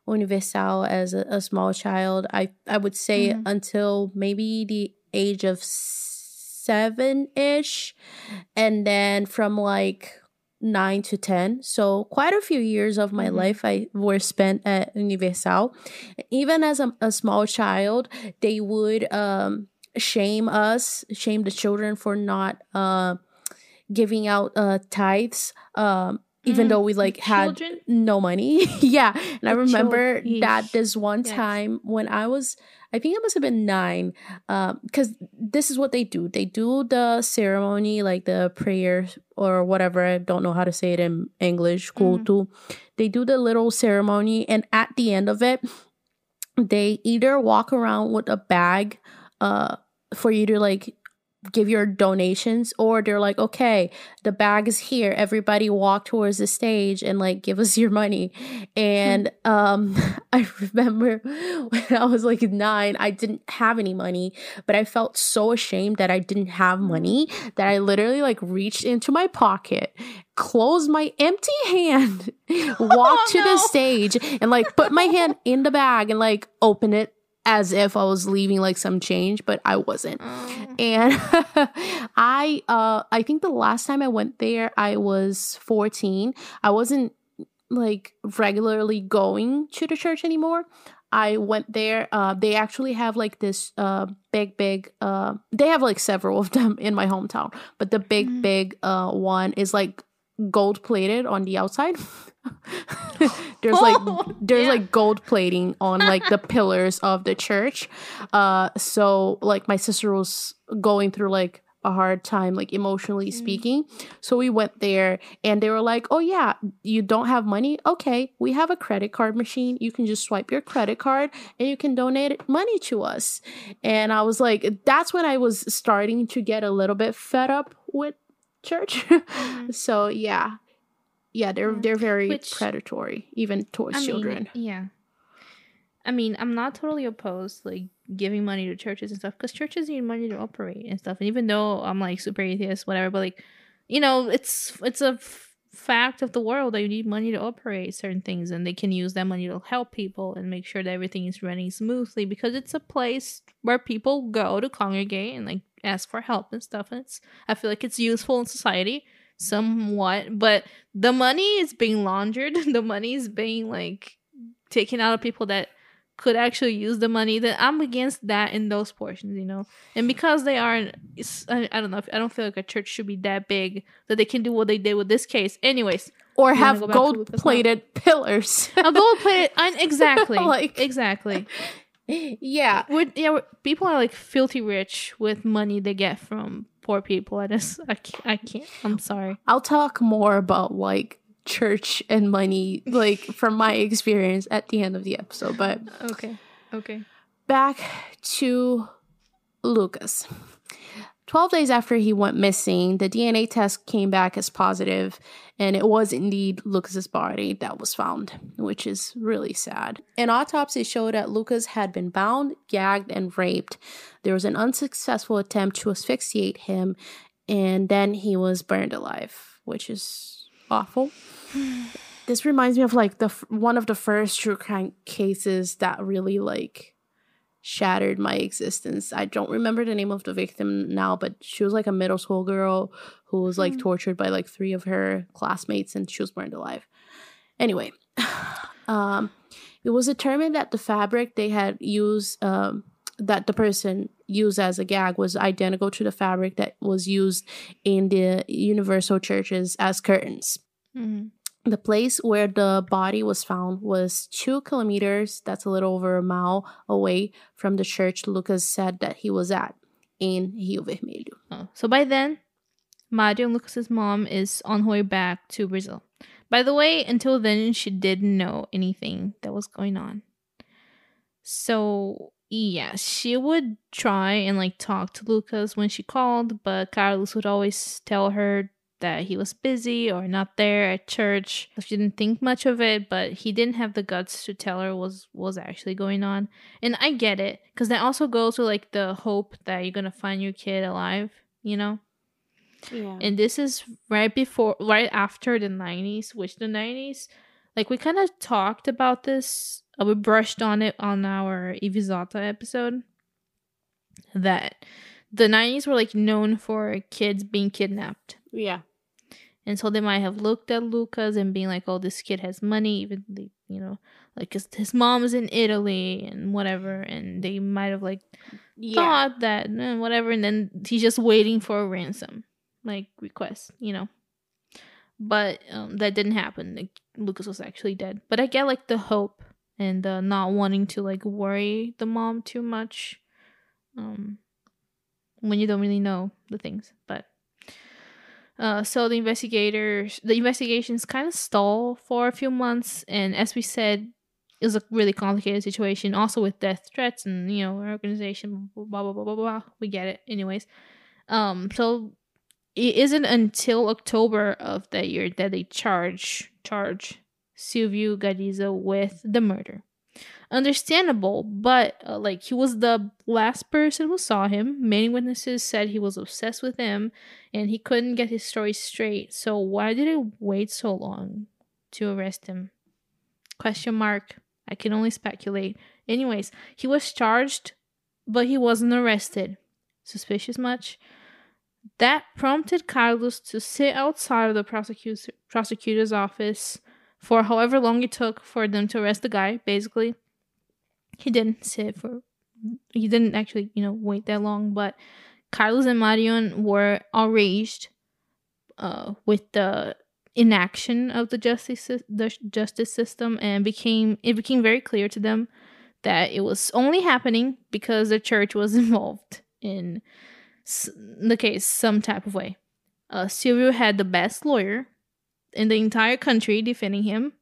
Universal as a, a small child. I I would say Mhm. until maybe the age of seven ish, and then from like nine to ten. So quite a few years of my Mhm. life I were spent at Universal. Even as a, a small child, they would um shame us, shame the children for not uh giving out uh tithes. Um even Mm, though we like had Children? no money. [LAUGHS] yeah. And I The chil- remember that this one Yes. time when I was, I think I must have been nine, because this is what they do. They do the ceremony, like the prayer or whatever. I don't know how to say it in English. Culto. They do the little ceremony, and at the end of it, they either walk around with a bag, uh, for you to like give your donations or they're like okay the bag is here. Everybody walk towards the stage and like give us your money. And [LAUGHS] um [LAUGHS] i remember when i was like nine i didn't have any money but i felt so ashamed that i didn't have money that i literally like reached into my pocket closed my empty hand [LAUGHS] walked to the stage and like put my hand in the bag and like open it as if i was leaving like some change but i wasn't Oh. and [LAUGHS] i uh i think the last time i went there i was 14 i wasn't like regularly going to the church anymore i went there uh they actually have like this uh big big uh they have like several of them in my hometown but the big Mhm. big uh one is like gold plated on the outside [LAUGHS] [LAUGHS] there's like [LAUGHS] there's Yeah. like gold plating on like the [LAUGHS] pillars of the church. Uh so like my sister was going through like a hard time like emotionally Mm. speaking. So we went there and they were like oh yeah you don't have money? Okay we have a credit card machine. You can just swipe your credit card and you can donate money to us. And i was like that's when i was starting to get a little bit fed up with church. Mhm. so yeah yeah they're they're very Which- predatory even towards I mean, children yeah. I mean, I'm not totally opposed like giving money to churches and stuff because churches need money to operate and stuff. And even though I'm like super atheist, whatever, but like, you know, it's it's a f- fact of the world that you need money to operate certain things, and they can use that money to help people and make sure that everything is running smoothly because it's a place where people go to congregate and like ask for help and stuff. And it's I feel like it's useful in society somewhat, but the money is being laundered. [LAUGHS] the money is being like taken out of people that could actually use the money. That i'm against that in those portions you know? And because they aren't I, I don't know if, i don't feel like a church should be that big that they can do what they did with this case. Anyways or have go back to Lucas gold plated pillars. A gold plated, [LAUGHS] exactly [LAUGHS] Like- exactly. yeah. We're, yeah we're, people are like filthy rich with money they get from poor people i just i can't, I can't i'm sorry I'll talk more about like church and money, like from my experience at the end of the episode. But okay okay back to Lucas. 12 days after he went missing, the DNA test came back as positive, and it was indeed Lucas's body that was found, which is really sad. An autopsy showed that Lucas had been bound, gagged, and raped. There was an unsuccessful attempt to asphyxiate him, and then he was burned alive, which is awful. [SIGHS] this reminds me of like the one of the first true crime cases that really like shattered my existence. I don't remember the name of the victim now, but she was like a middle school girl who was like Hmm. tortured by like three of her classmates and she was burned alive. Anyway, [SIGHS] um it was determined that the fabric they had used um that the person used as a gag was identical to the fabric that was used in the universal churches as curtains. Mhm. The place where the body was found was two kilometers, that's a little over a mile away from the church Lucas said that he was at in Rio Vermelho. Oh, so by then, Mario and Lucas's mom is on her way back to Brazil. By the way, until then, she didn't know anything that was going on. So, yeah, she would try and like talk to Lucas when she called, but Carlos would always tell her that he was busy or not there at church. She didn't think much of it, but he didn't have the guts to tell her was was actually going on. And I get it cuz that also goes with like the hope that you're going to find your kid alive, you know? Yeah. And this is right before right after the 90s, which the 90s like we kind of talked about this, uh, we brushed on it on our Ives Ota episode that the 90s were like known for kids being kidnapped yeah. and so they might have looked at Lucas and being like, "Oh, this kid has money," even they, you know, like his, his mom's in Italy and whatever, and they might have like Yeah. thought that eh, whatever, and then he's just waiting for a ransom, like request, you know. But um, that didn't happen. Like, Lucas was actually dead. But I get like the hope and the not wanting to like worry the mom too much, um, when you don't really know the things, but. Uh, so the investigators, the investigations kind of stall for a few months, and as we said, it was a really complicated situation. Also with death threats and you know organization, blah blah blah blah blah. We get it, anyways. Um, so it isn't until October of that year that they charge charge Silvio Galiza with the murder. Understandable, but uh, like he was the last person who saw him. Many witnesses said he was obsessed with him and he couldn't get his story straight. So why did it wait so long to arrest him? Question mark. I can only speculate. Anyways, he was charged, but he wasn't arrested. Suspicious much? That prompted Carlos to sit outside of the prosecutor, prosecutor's office for however long it took for them to arrest the guy, basically. He didn't sit for he didn't actually, you know, wait that long, but Carlos and Marion were outraged uh, with the inaction of the justice the justice system, and became it became very clear to them that it was only happening because the church was [LAUGHS] involved in the case some type of way. Uh, Silvio had the best lawyer in the entire country defending him,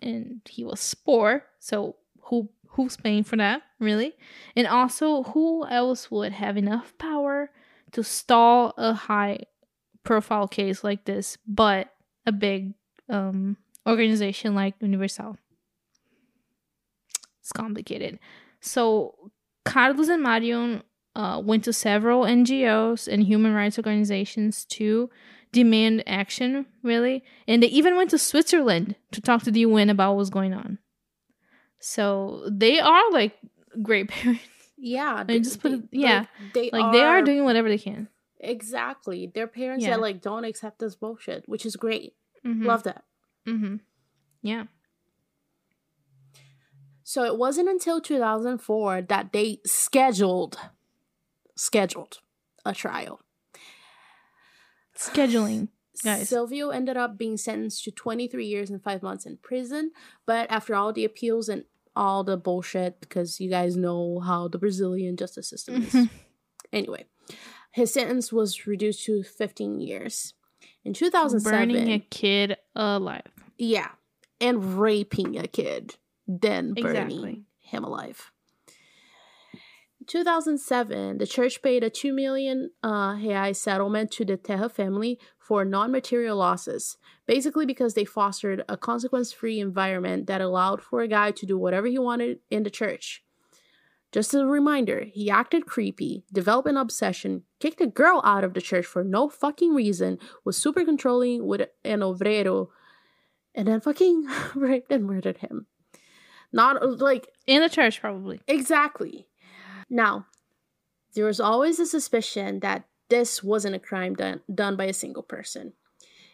and he was poor, so who who's paying for that really? And also, who else would have enough power to stall a high profile case like this, but a big um, organization like Universal? It's complicated. So, Carlos and Marion uh, went to several NGOs and human rights organizations to demand action, really. And they even went to Switzerland to talk to the UN about what's going on. So, they are like great [LAUGHS] parents. Yeah. I just put it- yeah. Like, they Like, they are doing whatever they can. exactly. They're parents Yeah. that like don't accept this bullshit, which is great. Mhm. Love that. Mm-hmm. Yeah. So it wasn't until 2004 that they scheduled scheduled a trial. Scheduling. [SIGHS] Guys. Silvio ended up being sentenced to 23 years and 5 months in prison, but after all the appeals and all the bullshit because you guys know how the Brazilian justice system is. Mhm. Anyway, his sentence was reduced to 15 years. In 2007, Burning a kid alive. yeah, and raping a kid, then burning Exactly. him alive. 2007, the church paid a 2 million uh, reais settlement to the Terra family for non material losses, basically because they fostered a consequence free environment that allowed for a guy to do whatever he wanted in the church. Just as a reminder, he acted creepy, developed an obsession, kicked a girl out of the church for no fucking reason, was super controlling with an obreiro, and then fucking [LAUGHS] raped and murdered him. Not like In the church, probably. Exactly. Now, there was always a suspicion that this wasn't a crime done, done by a single person.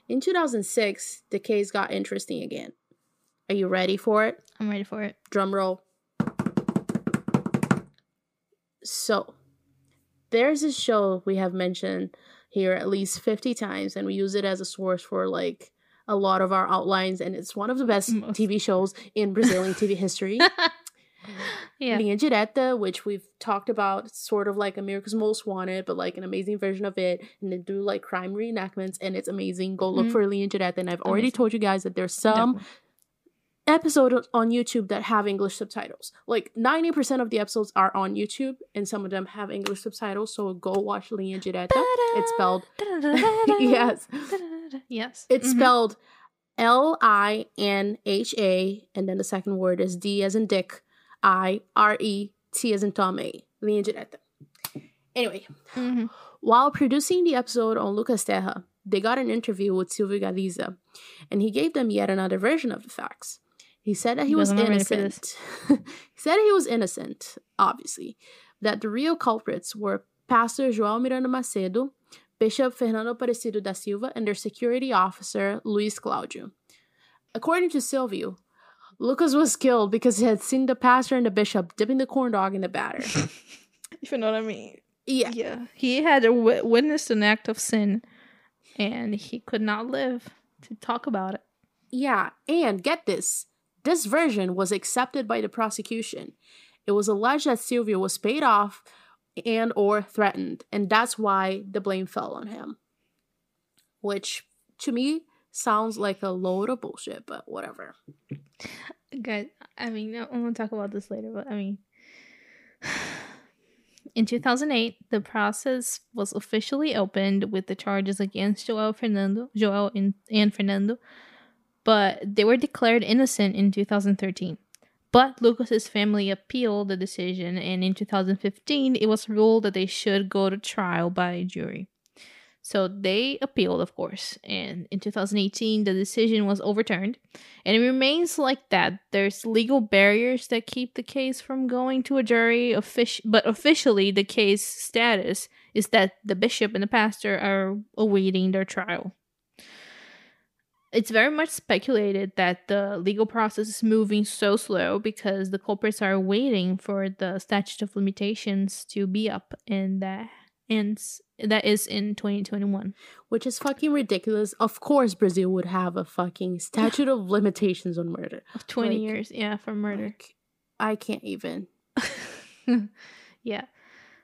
In 2006, the case got interesting again. Are you ready for it? I'm ready for it. Drum roll. So, there's a show we have mentioned here at least 50 times, and we use it as a source for like a lot of our outlines, and it's one of the best Most. TV shows in Brazilian TV history. [LAUGHS] [LAUGHS] yeah. Linha Direta, which we've talked about, sort of like America's Most Wanted, but like an amazing version of it. And they do like crime reenactments, and it's amazing. Go look Mhm. for Linha Direta. And I've already told you guys that there's some Definitely. episodes on YouTube that have English subtitles. Like 90% of the episodes are on YouTube, and some of them have English subtitles. So go watch Linha Direta. It's spelled, [LAUGHS] yes, Yes. it's Mhm. spelled L I N H A, and then the second word is D as in Dick, I R E T as in Tommy. Linha direta. Anyway, Mhm. while producing the episode on Lucas Terra, they got an interview with Silvio Galiza, and he gave them yet another version of the facts. He said that he was guys are not ready for this. innocent. [LAUGHS] he said he was innocent, obviously, that the real culprits were Pastor Joel Miranda Macedo, Bishop Fernando Aparecido da Silva, and their security officer, Luis Claudio. According to Silvio, Lucas was killed because he had seen the pastor and the bishop dipping the corn dog in the batter. [LAUGHS] If you know what I mean. yeah. Yeah. He had w- witnessed an act of sin and he could not live to talk about it. Yeah, and get this. This version was accepted by the prosecution. It was alleged that Silvio was paid off and or threatened, and that's why the blame fell on him. Which to me sounds like a load of bullshit, but whatever. Guys, I mean, I'm to talk about this later, but I mean, [SIGHS] in 2008, the process was officially opened with the charges against Joel Fernando, Joel and, and Fernando, but they were declared innocent in 2013. But Lucas's family appealed the decision, and in 2015, it was ruled that they should go to trial by jury. So they appealed, of course, and in 2018, the decision was overturned. And it remains like that. There's legal barriers that keep the case from going to a jury, offic- but officially, the case status is that the bishop and the pastor are awaiting their trial. It's very much speculated that the legal process is moving so slow because the culprits are waiting for the statute of limitations to be up, and that ends that is in 2021. Which is fucking ridiculous. Of course, Brazil would have a fucking statute of limitations on murder. Of 20 Like- years, yeah, for murder. Like, I can't even. [LAUGHS] yeah.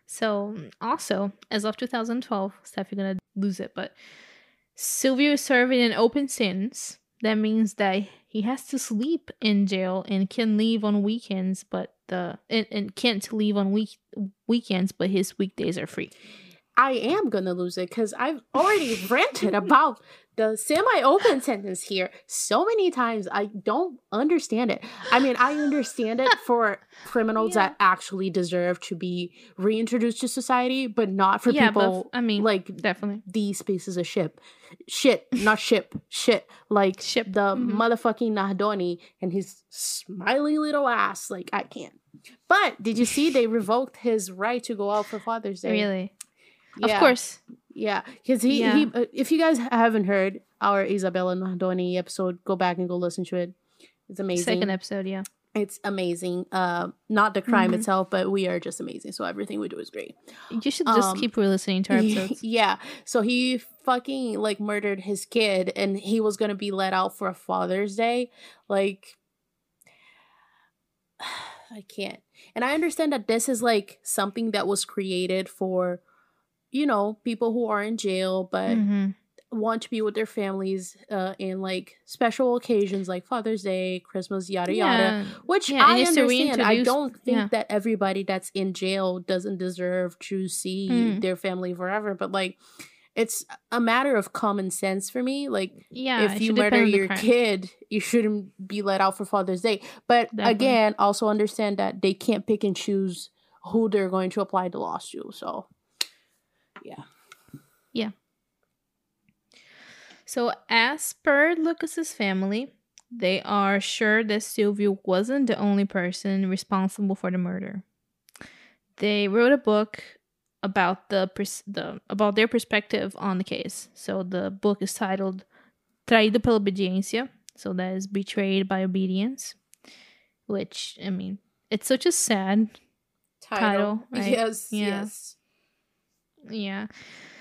So also, as of 2012, Steph, you're gonna lose it, but Silvio is serving an open sentence. That means that he has to sleep in jail and can leave on weekends, but the and, and can't leave on week weekends, but his weekdays are free. I am gonna lose it because I've already ranted about the semi-open sentence here so many times. I don't understand it. I mean, I understand it for criminals Yeah. that actually deserve to be reintroduced to society, but not for yeah, people but I mean, like definitely. these pieces of shit. Shit, not ship, shit. Like Ship, the mhm. motherfucking Nardoni and his smiling little ass. Like, I can't. But did you see they revoked his right to go out for Father's Day? Really, Yeah. of course. Yeah, because he, Yeah. he uh, if you guys haven't heard our Isabella Nardoni episode, go back and go listen to it. It's amazing. Second episode, yeah. It's amazing. Uh, not the crime Mhm. itself, but we are just amazing. So everything we do is great. You should just Um, keep re-listening to our [LAUGHS] episodes. yeah. So he fucking like murdered his kid, and he was gonna be let out for a Father's Day. Like, [SIGHS] I can't. And I understand that this is like something that was created for, you know, people who are in jail, but Mhm. want to be with their families uh, in like special occasions like Father's Day, Christmas, yada yada. Which Yeah, I understand. I don't think yeah. that everybody that's in jail doesn't deserve to see Mm. their family forever, but like it's a matter of common sense for me. Like yeah. if you murder your kid, you shouldn't be let out for Father's Day. But Definitely. again, also understand that they can't pick and choose who they're going to apply the laws to. So So, as per Lucas's family, they are sure that Silvio wasn't the only person responsible for the murder. They wrote a book about the, pers- the about their perspective on the case. So the book is titled "Traído pela obediência," so that is betrayed by obedience. Which I mean, it's such a sad Title, right? [LAUGHS] Yes, Yeah. yes. Yeah.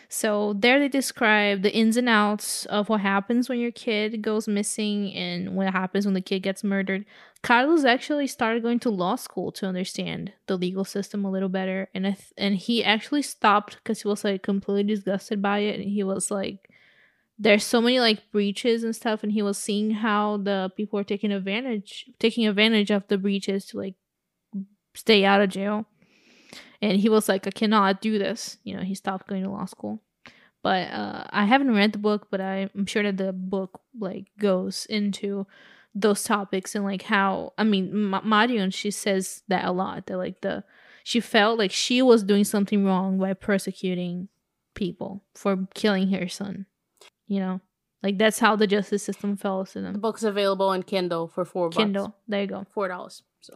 So there they describe the ins and outs of what happens when your kid goes missing and what happens when the kid gets murdered. Carlos actually started going to law school to understand the legal system a little better, and and he actually stopped because he was like completely disgusted by it, and he was like, "There's so many like breaches and stuff," and he was seeing how the people were taking advantage, taking advantage of the breaches to like stay out of jail and he was like i cannot do this. You know he stopped going to law school. But uh, i haven't read the book but i'm sure that the book like goes into those topics and like how i mean M- marion she says that a lot that like the she felt like she was doing something wrong by persecuting people for killing her son you know? Like that's how the justice system felt to them. The book's available on Kindle for four bucks. kindle. There you go. Four dollars. So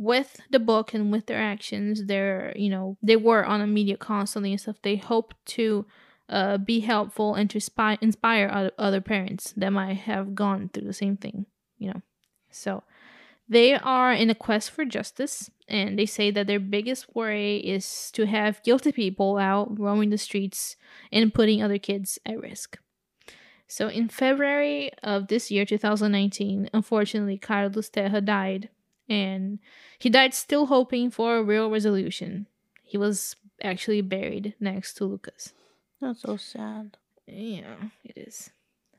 with the book and with their actions, they're you know they were on the media constantly and stuff. They hope to uh, be helpful and to spy- inspire other, other parents that might have gone through the same thing. You know, so they are in a quest for justice, and they say that their biggest worry is to have guilty people out roaming the streets and putting other kids at risk. So in February of this year, 2019, unfortunately, Carlos Terra died and he died still hoping for a real resolution. He was actually buried next to Lucas. that's so sad. Yeah, it is.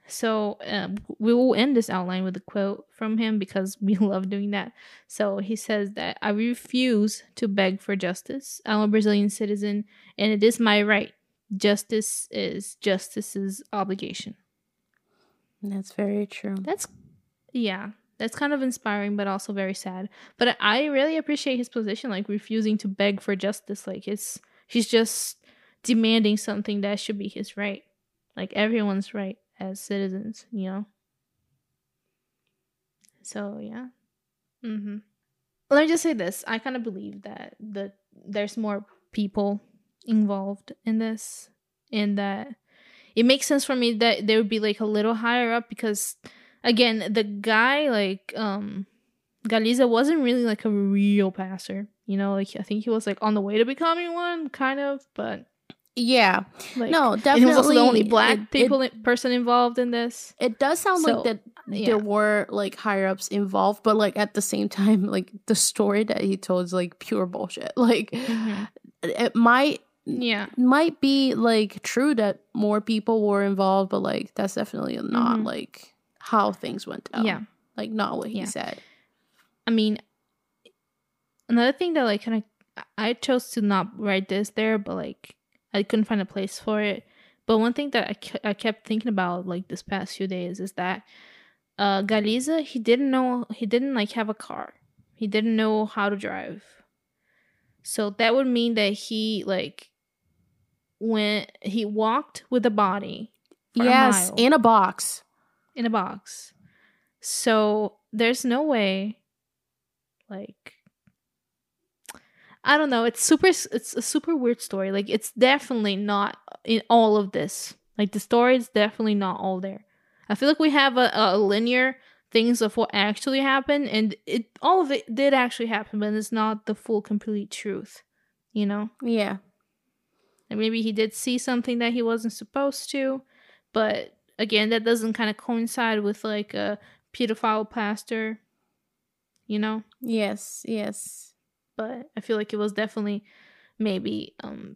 So um, we will end this outline with a quote from him because we [LAUGHS] love doing that. So he says that I refuse to beg for justice. I'm a Brazilian citizen and it is my right. Justice is justice's obligation. That's very true. That's yeah, that's kind of inspiring, but also very sad. But I really appreciate his position, like refusing to beg for justice. Like it's he's just demanding something that should be his right, like everyone's right as citizens, you know. So yeah. Mm-hmm. Let me just say this: I kind of believe that the there's more people involved in this, and that it makes sense for me that they would be like a little higher up because again the guy like um galiza wasn't really like a real passer you know like i think he was like on the way to becoming one kind of but Yeah. like no, definitely. he was the only black it- people It, person involved in this it does sound So, like that yeah. there were like higher ups involved, but like at the same [LAUGHS] time, like the story that he told is like pure bullshit. [LAUGHS] Like Mhm. it might yeah might be like true that more people were involved, but like that's definitely not Mhm. like how things went down. yeah Like not what he Yeah. said. I mean, another thing that like kind of I chose to not write this there, but like I couldn't find a place for it. But one thing that I, ke- I kept thinking about like this past few days is that uh Galiza he didn't know he didn't like have a car. He didn't know how to drive. So that would mean that he like went he walked with a body a yes, mile in a box. In a box. So there's no way like I don't know, it's super it's a super weird story. Like it's definitely not in all of this. Like the story is definitely not all there. I feel like we have a, a linear things of what actually happened and it all of it did actually happen, but it's not the full complete truth. You know? Yeah. And maybe he did see something that he wasn't supposed to, but again, that doesn't kind of coincide with like a pedophile pastor, you know. Yes. Yes. But I feel like it was definitely maybe um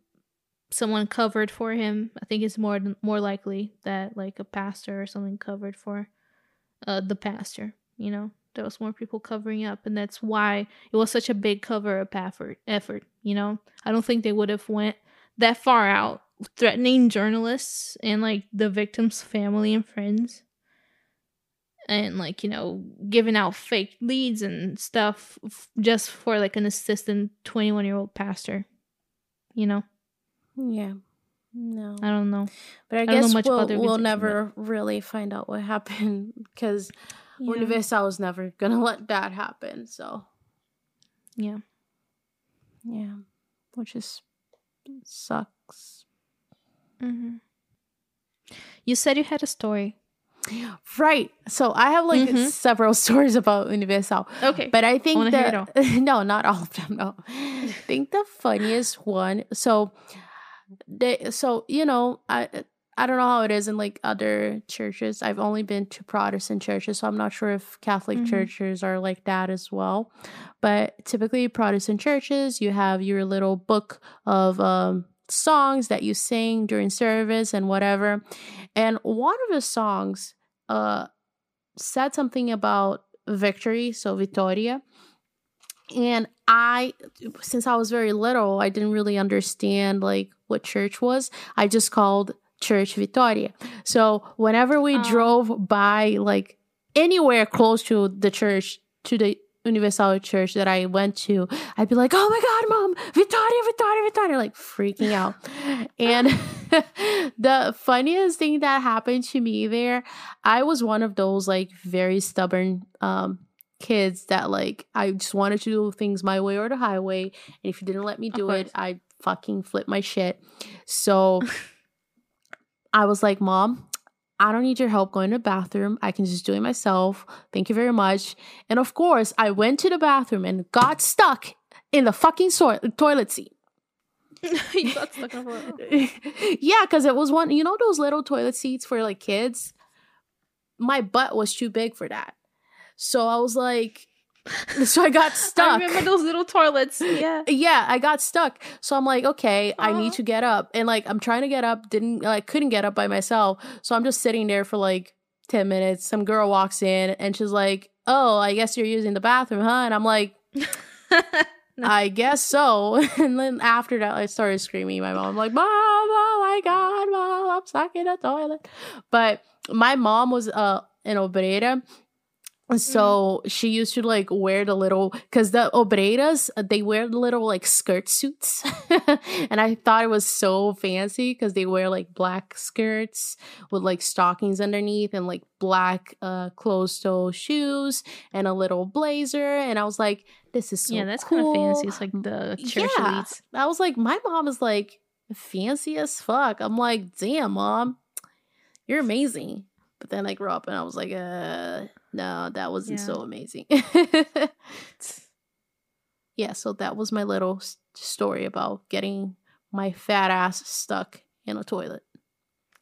someone covered for him. I think it's more more likely that like a pastor or something covered for uh the pastor, you know. There was more people covering up and that's why it was such a big cover up effort effort, you know. I don't think they would have went that far out threatening journalists and like the victim's family and friends and like you know giving out fake leads and stuff f- just for like an assistant 21 year old pastor you know Yeah. No. i don't know But I know guess we'll, we'll never really find out what happened because Universal was never gonna let that happen. So yeah yeah, which is sucks. Hmm you said you had a story Right. So I have like Mhm. several [LAUGHS] stories about Universal, okay but I think that [LAUGHS] no, not all of them. No, I think the funniest one. So they so you know I I don't know how it is in like other churches. I've only been to Protestant churches, so I'm not sure if Catholic Mhm. churches are like that as well. But typically, Protestant churches, you have your little book of um, songs that you sing during service and whatever. And one of the songs uh, said something about victory, so Vittoria. And I, since I was very little, I didn't really understand like what church was. I just called church Vittoria. So whenever we Oh. drove by like anywhere close to the church, to the Universal Church that I went to, I'd be like, "Oh my God, mom, Vittoria, Vittoria, Vittoria!" Like freaking out. and [LAUGHS] the funniest thing that happened to me there, I was one of those like very stubborn um kids that like I just wanted to do things my way or the highway, and if you didn't let me do it. I fucking flip my shit. So [LAUGHS] I was like, Mom, I don't need your help going to the bathroom. I can just do it myself. Thank you very much. And of course, I went to the bathroom and got stuck in the fucking so- toilet seat. [LAUGHS] you got stuck on a [LAUGHS] yeah, because it was one, you know, those little toilet seats for like kids? My butt was too big for that. So I was like, [LAUGHS] so I got stuck. [LAUGHS] I remember those little toilets. Yeah. yeah i got stuck. So i'm like okay i need to get up. And like i'm trying to get up didn't like couldn't get up by myself. So i'm just sitting there for like 10 minutes. Some girl walks in and she's like oh i guess you're using the bathroom huh? And i'm like [LAUGHS] i guess so. And then after that i started screaming. My mom I'm like mom oh my god mom i'm stuck in the toilet. But my mom was uh an obreira and so she used to like wear the little because the obreiras uh, they wear the little like skirt suits [LAUGHS] and i thought it was so fancy because they wear like black skirts with like stockings underneath and like black uh closed toe shoes and a little blazer and i was like this is so yeah, that's cool. kind of fancy. It's like the [SIGHS] church Yeah. elites. I was like, my mom is like fancy as fuck. I'm like, damn, mom, you're amazing. But then I grew up and I was like, uh, no, that wasn't Yeah. so amazing. [LAUGHS] yeah, so that was my little story about getting my fat ass stuck in a toilet.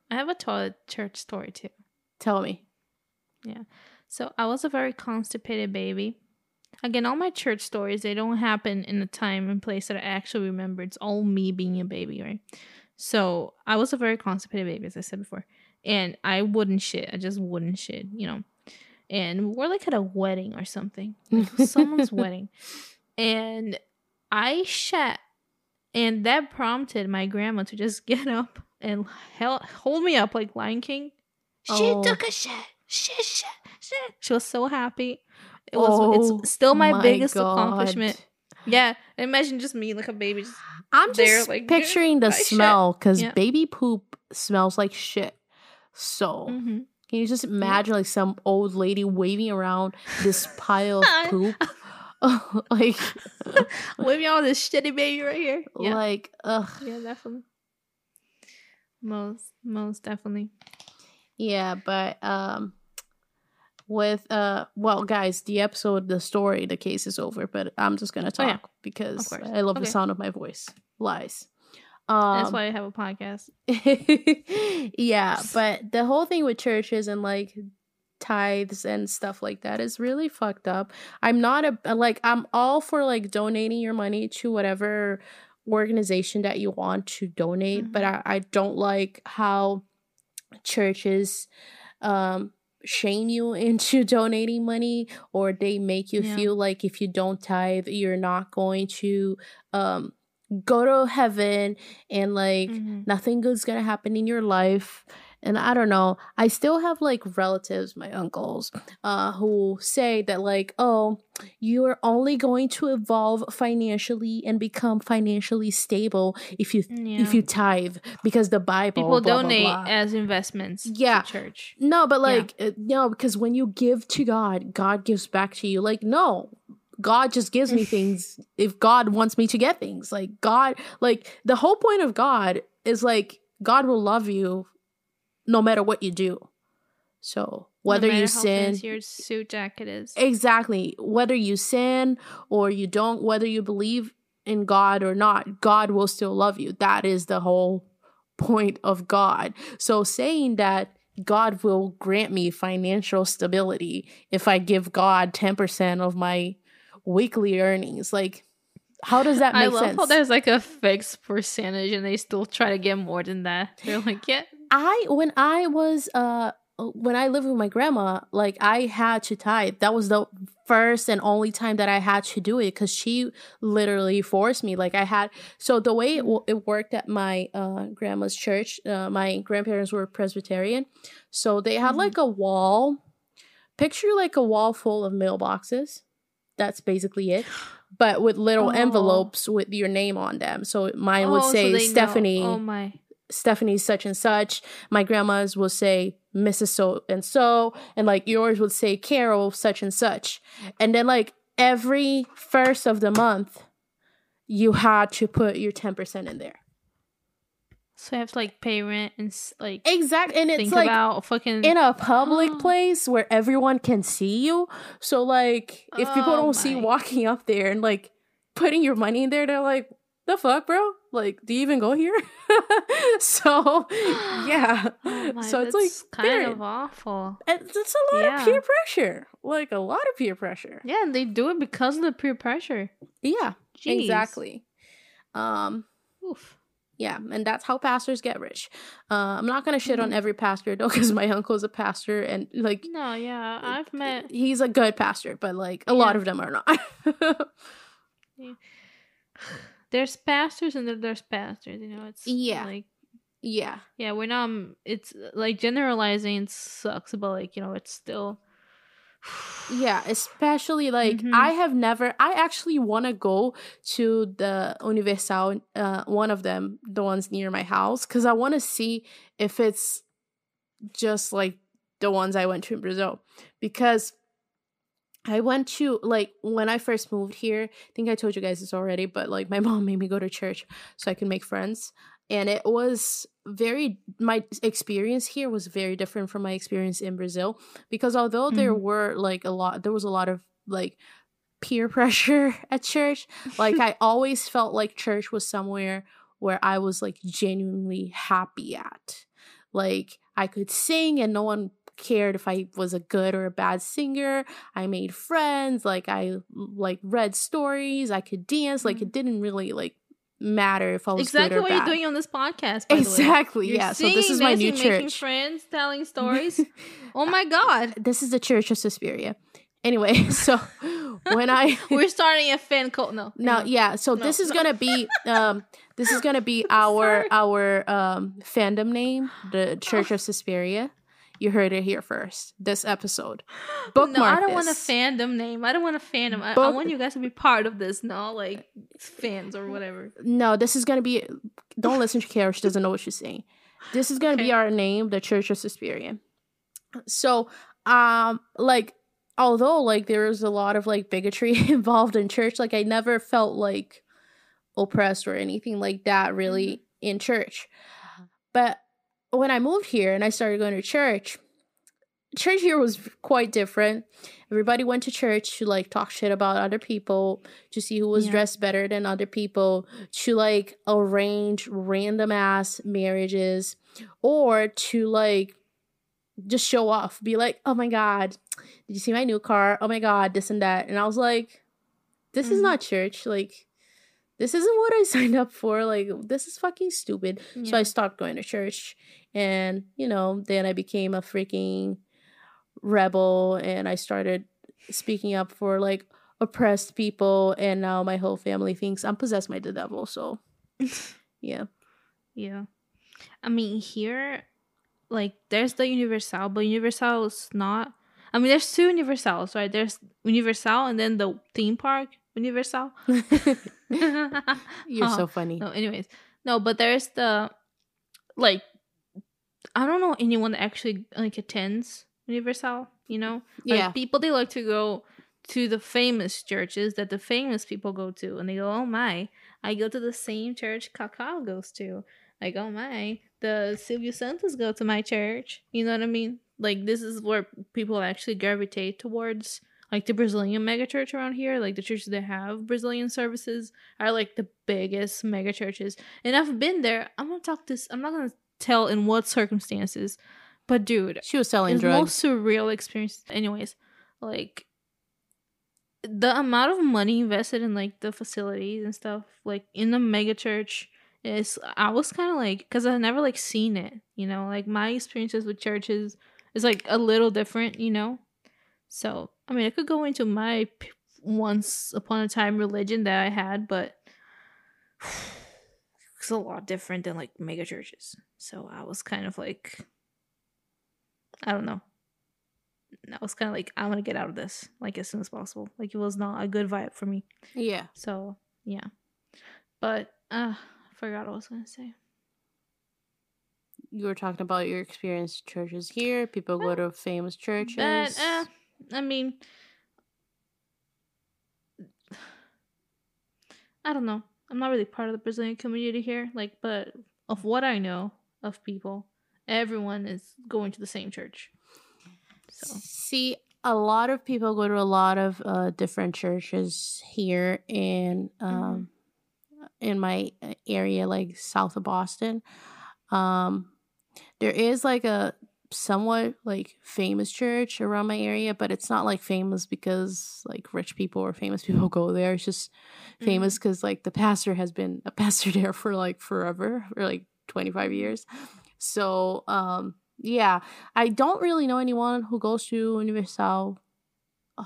I have a toilet church story too. Tell me. Yeah. So I was a very constipated baby. Again, all my church stories they don't happen in a time and place that I actually remember. It's all me being a baby, right? So I was a very constipated baby, as I said before, and I wouldn't shit. I just wouldn't shit, you know. And we're like at a wedding or something, like [LAUGHS] someone's wedding, and I shat, and that prompted my grandma to just [LAUGHS] get up and held, hold me up like Lion King. She Oh. took a shit. Shit, shit, shit. She was so happy. It was. Oh it's still my, biggest God. accomplishment. Yeah, imagine just me like a baby. Just, I'm They're just like, picturing the [LAUGHS] I smell because Yeah. baby poop smells like shit. So. Mhm. Can you just imagine like some old lady waving around this [LAUGHS] pile of poop? [LAUGHS] [LAUGHS] like, me on this shitty baby right here. Yeah, like, ugh. yeah, definitely. Most, most definitely. Yeah, but um, with uh, well, guys, the episode, the story, the case is over. But I'm just gonna talk Oh, yeah. because I love the sound of my voice. Lies. Um, That's why I have a podcast. [LAUGHS] yeah, but the whole thing with churches and like tithes and stuff like that is really fucked up. I'm not a like I'm all for like donating your money to whatever organization that you want to donate, but I, I don't like how churches um shame you [LAUGHS] into donating money or they make you Yeah. feel like if you don't tithe you're not going to um go to heaven and like Mhm. nothing good's gonna happen in your life and i don't know i still have like relatives my uncles uh who say that like oh you're only going to evolve financially and become financially stable if you Yeah. if you tithe because the bible People blah, blah, donate blah. as investments. Yeah. to church. No, but like uh, no, because when you give to God, God gives back to you. Like no, God just gives me [LAUGHS] things if God wants me to get things. Like God, like the whole point of God is like God will love you no matter what you do. So whether no you sin, your suit jacket is. exactly, whether you sin or you don't, whether you believe in God or not, God will still love you. That is the whole point of God. So saying that God will grant me financial stability if I give God 10% of my weekly earnings, like how does that make I love sense? how there's like a fixed percentage and they still try to get more than that. [LAUGHS] They're like, yeah. I when I was uh when I lived with my grandma, like I had to tithe. That was the first and only time that I had to do it because she literally forced me. Like I had. So the way it, w- it worked at my uh, grandma's church, uh, my grandparents were Presbyterian, so they had Mhm. like a wall. Picture like a wall full of mailboxes. That's basically it. But with little Oh. envelopes with your name on them. So mine would Oh, so say know- Stephanie. Oh my. Stephanie such and such. My grandma's will say Mrs. So and so, and like yours would say Carol such and such. And then like every first of the month, you had to put your ten percent in there. So you have to like pay rent and like Exactly, and it's like about fucking. in a public Oh. [GASPS] place where everyone can see you. So like if people Oh don't see you walking up there and like putting your money in there, they're like, "The fuck, bro? Like, do you even go here?" [LAUGHS] so [GASPS] yeah, Oh my, so it's like kind of awful. It's, it's a lot Yeah. of peer pressure. Like a lot of peer pressure. Yeah, and they do it because of the peer pressure. Yeah, Jeez. exactly. Um, Oof. Yeah, and that's how pastors get rich. Uh, I'm not gonna shit on every pastor though, [LAUGHS] because my uncle's a pastor, and like No, yeah, I've met. he's a good pastor, but like a lot of them are not. [LAUGHS] There's pastors and there's pastors. You know, it's Yeah. like yeah, yeah, we're not. um, It's like generalizing sucks, but like you know, it's still. Yeah. Especially like Mhm. I have never. I actually want to go to the Universal, uh, one of them, the ones near my house, because I want to see if it's just like the ones I went to in Brazil. Because I went to like when I first moved here. I think I told you guys this already, but like my [LAUGHS] mom made me go to church so I can make friends, and it was very. My experience here was very different from my experience in Brazil because although there Mhm. were like a lot, there was a lot of like peer [LAUGHS] pressure at church. Like I [LAUGHS] always felt like church was somewhere where I was like genuinely happy at. Like I could sing and no one cared if I was a good or a bad singer. I made friends, like I like read stories, I could dance, like it didn't really like matter if I was exactly what bad. you're doing on this podcast. By The way. exactly, yeah. So this is my new dancing, making church. friends, telling [LAUGHS] stories. oh my god, This is the Church of Suspiria. Anyway, [LAUGHS] so when I [LAUGHS] we're starting a fan cult. No, No, no. yeah. So No, this is no. gonna be um this is gonna be our our um fandom name, the Church of Suspiria. You heard it here first. This episode. Bookmark [GASPS] no, I don't want a fandom name. I don't want a fandom. I, I want you guys to be part of this, not like fans or whatever. No, this is gonna be don't listen to Kara, she doesn't know what she's saying. This is gonna be our name, the Church of Suspiria. So um like although like there was a lot of like bigotry [LAUGHS] involved in church, like I never felt like oppressed or anything like that really in church. But when I moved here and I started going to church, church here was quite different. Everybody went to church to like talk shit about other people, to see who was Yeah. dressed better than other people, to like arrange random ass marriages, or to like just show off, be like, oh my god, did you see my new car? Oh my god, this and that. And I was like, this is Mhm. not church. Like, this isn't what I [LAUGHS] signed up for. Like, this is fucking stupid. So I stopped going to church. And, you know, then I became a freaking rebel and I started speaking up for like oppressed people. And now my whole family thinks I'm possessed by the devil. So, [LAUGHS] yeah. Yeah. I mean, here, like, there's the Universal, but Universal is not. I mean, there's two Universals, right? There's Universal and then the theme park Universal. [LAUGHS] You're Oh, so uh-huh. funny. No, anyways. No, but there's the, like, I don't know anyone that actually, like, attends Universal, you know? Like, Yeah. people, they like to go to the famous churches that the famous people go to. And they go, oh my, I go to the same church Kakao goes to. Like, oh my, the Silvio Santos go to my church. You know what I mean? Like, this is where people actually gravitate towards, like the Brazilian megachurch around here, like the churches that have Brazilian services are like the biggest mega churches. And I've been there. I'm gonna talk this. I'm not gonna tell in what circumstances, but dude, She was selling it's drugs. most surreal experience. Anyways, like the amount of money invested in like the facilities and stuff, like in the mega church, is I was kind of like because I've never like seen it. You know, like my experiences with churches is like a little different. You know, so I mean, I could go into my once upon a time religion that I had, but [SIGHS] it's a lot different than like mega churches. So I was kind of like, I don't know. I was kind of like, I want to get out of this like as soon as possible. Like it was not a good vibe for me. yeah. So yeah, but uh, I forgot what I was gonna say. You were talking about your experience churches here. People go to famous churches. But uh, I mean, I don't know. I'm not really part of the Brazilian community here. Like, but of what I know of people, everyone is going to the same church. So See, a lot of people go to a lot of uh, different churches here in um, in my uh, area, like south of Boston. Um, there is like a somewhat like famous church around my area, but it's not like famous because like rich people or famous [LAUGHS] people go there. It's just famous because like the pastor has been a pastor [LAUGHS] there for like forever, for like twenty five years. So um, yeah, I don't really know anyone who goes to Universal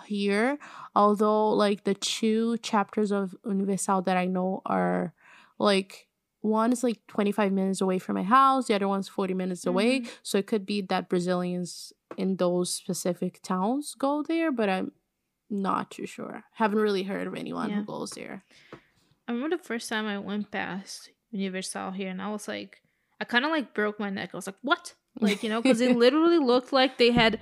here, although like the two chapters of Universal that I know are like one is like 25 minutes away from my house, the other one's 40 minutes away. Mhm. So it could be that Brazilians in those specific towns go there, but I'm not too sure. Haven't really heard of anyone Yeah. who goes there. I remember the first time I went past Universal here, and I was like, I kind of like broke my neck. I was like, what? Like, you know, because it [LAUGHS] literally looked like they had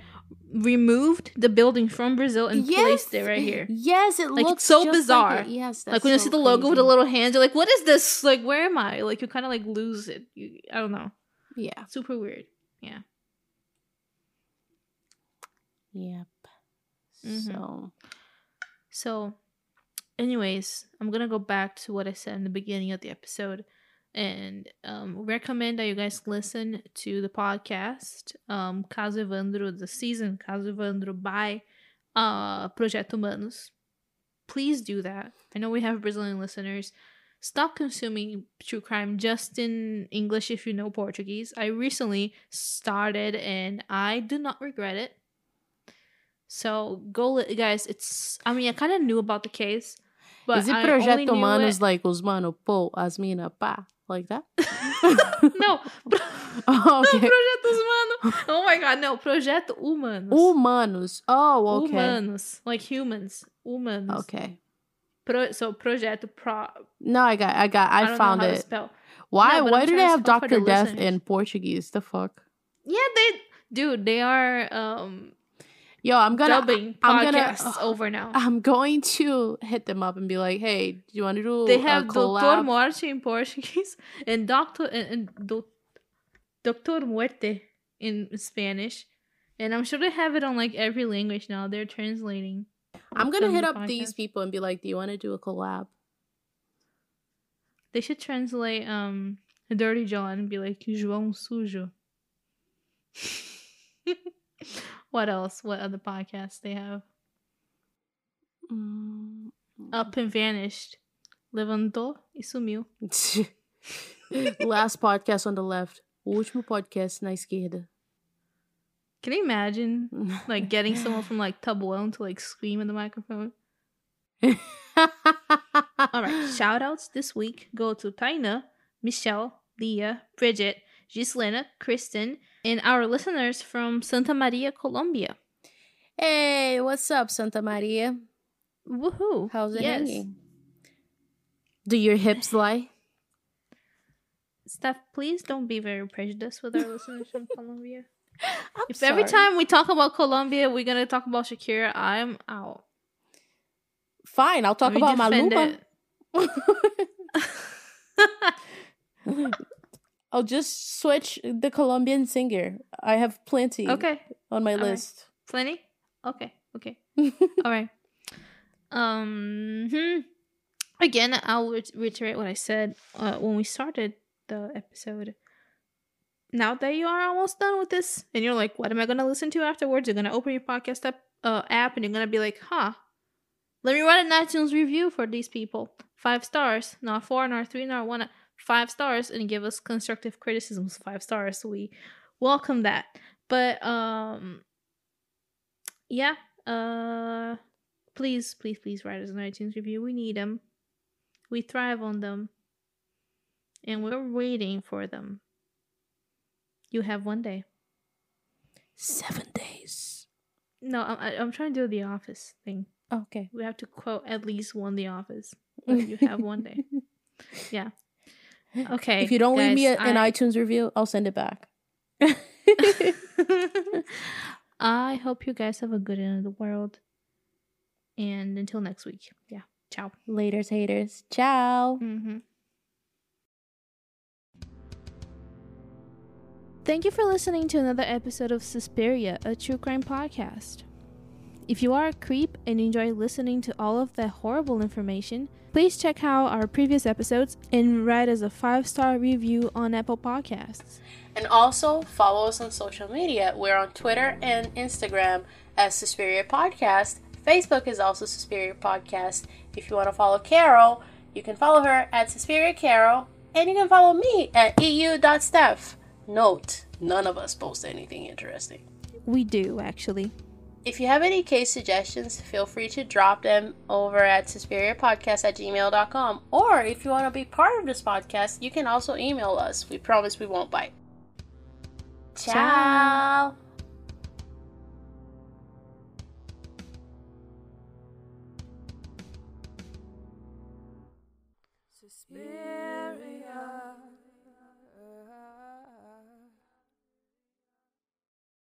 removed the building from Brazil and placed it right here. Yes, it Like, looks so bizarre. Like it. Yes, like when you so see the logo with the little hands, you're like, what is this? Like, where am I? Like, you kind of like lose it. You, I don't know. Yeah. Super weird. Yeah. Yep. Mhm. So So, anyways, I'm gonna go back to what I said in the beginning of the episode and um, recommend that you guys listen to the podcast um, Caso Evandro, the season Caso Evandro by uh, Projeto Humanos. Please do that. I know we have Brazilian listeners. Stop consuming true crime just in English if you know Portuguese. I recently started and I do not regret it. So go, li- guys. It's. I mean, I kind of knew about the case, but is it Projeto Humanos it- like os mano, pô, as mina, pá, like that? no, oh, no, okay. Projetos Humano. Oh my god, no, Projeto Humanos. Humanos. Oh, okay. Humanos, like humans. Humanos. Okay. Pro, so Projeto Pro. No, I got, I got, I, don't found know how it. To spell. Why? No, why I'm do they have Doctor Death listeners. in Portuguese? The fuck. Yeah, they, dude, they are um Yo, I'm gonna, dubbing I'm gonna- podcasts over now. [LAUGHS] I'm going to hit them up and be like, hey, do you want to do they have Doutor collab? Morte in Portuguese [LAUGHS] and Doctor and, and Doctor Muerte in Spanish, and I'm sure they have it on like every language now. They're translating. I'm gonna hit the up these people and be like, do you want to do a collab? They should translate um Dirty John and be like João Sujo. [LAUGHS] what else? What other podcasts they have? Mm. Up and vanished. Levantou e sumiu. [LAUGHS] Last podcast on the left. O último podcast na esquerda. Can you imagine [LAUGHS] like getting someone from like Taboão to like scream in the microphone? [LAUGHS] All right, shout outs this week go to Taina, Michelle, Leah, Bridget, Gislena, Kristen, and our listeners from Santa Maria, Colombia. hey, what's up, Santa Maria? Woohoo! How's it yes. hanging? Do your hips lie? Steph, please don't be very prejudiced with our listeners from Colombia. [LAUGHS] I'm If every time we talk about Colombia, we're gonna talk about Shakira, I'm out. Fine, I'll talk We about defend Maluma. [LAUGHS] [LAUGHS] I'll just switch the Colombian singer. I have plenty okay, on my All right. list. plenty. Okay, okay. [LAUGHS] All right. Um. hmm. Again, I'll re- reiterate what I said uh, when we started the episode. Now that you are almost done with this, and you're like, "What am I gonna listen to afterwards?" You're gonna open your podcast app, uh, app, and you're gonna be like, "Huh." Let me write an iTunes review for these people. Five stars, not four, nor three, nor one. Five stars, and give us constructive criticisms. Five stars. We welcome that. But um, yeah. Uh, please, please, please write us an iTunes review. We need them. We thrive on them, and we're waiting for them. You have one day. Seven days. No, I'm, I'm trying to do the Office thing. Okay. We have to quote at least one The Office. [LAUGHS] But you have one day. Yeah. Okay. If you don't leave me a, an I- iTunes review, I'll send it back. [LAUGHS] I hope you guys have a good end of the world. And until next week. Yeah. Ciao. Laters, haters. Ciao. Mm-hmm. Thank you for listening to another episode of Suspiria, a true crime podcast. If you are a creep and enjoy listening to all of that horrible information, please check out our previous episodes and write us a five star review on Apple Podcasts. And also follow us on social media. We're on Twitter and Instagram as Suspiria Podcast. Facebook is also Suspiria Podcast. If you want to follow Carol, you can follow her at Suspiria Carol. And you can follow me at eu.steph. Note, none of us post anything interesting. We do, actually. If you have any case suggestions, feel free to drop them over at suspiriapodcast at gmail.com. Or if you want to be part of this podcast, you can also email us. We promise we won't bite. Ciao. Suspiria.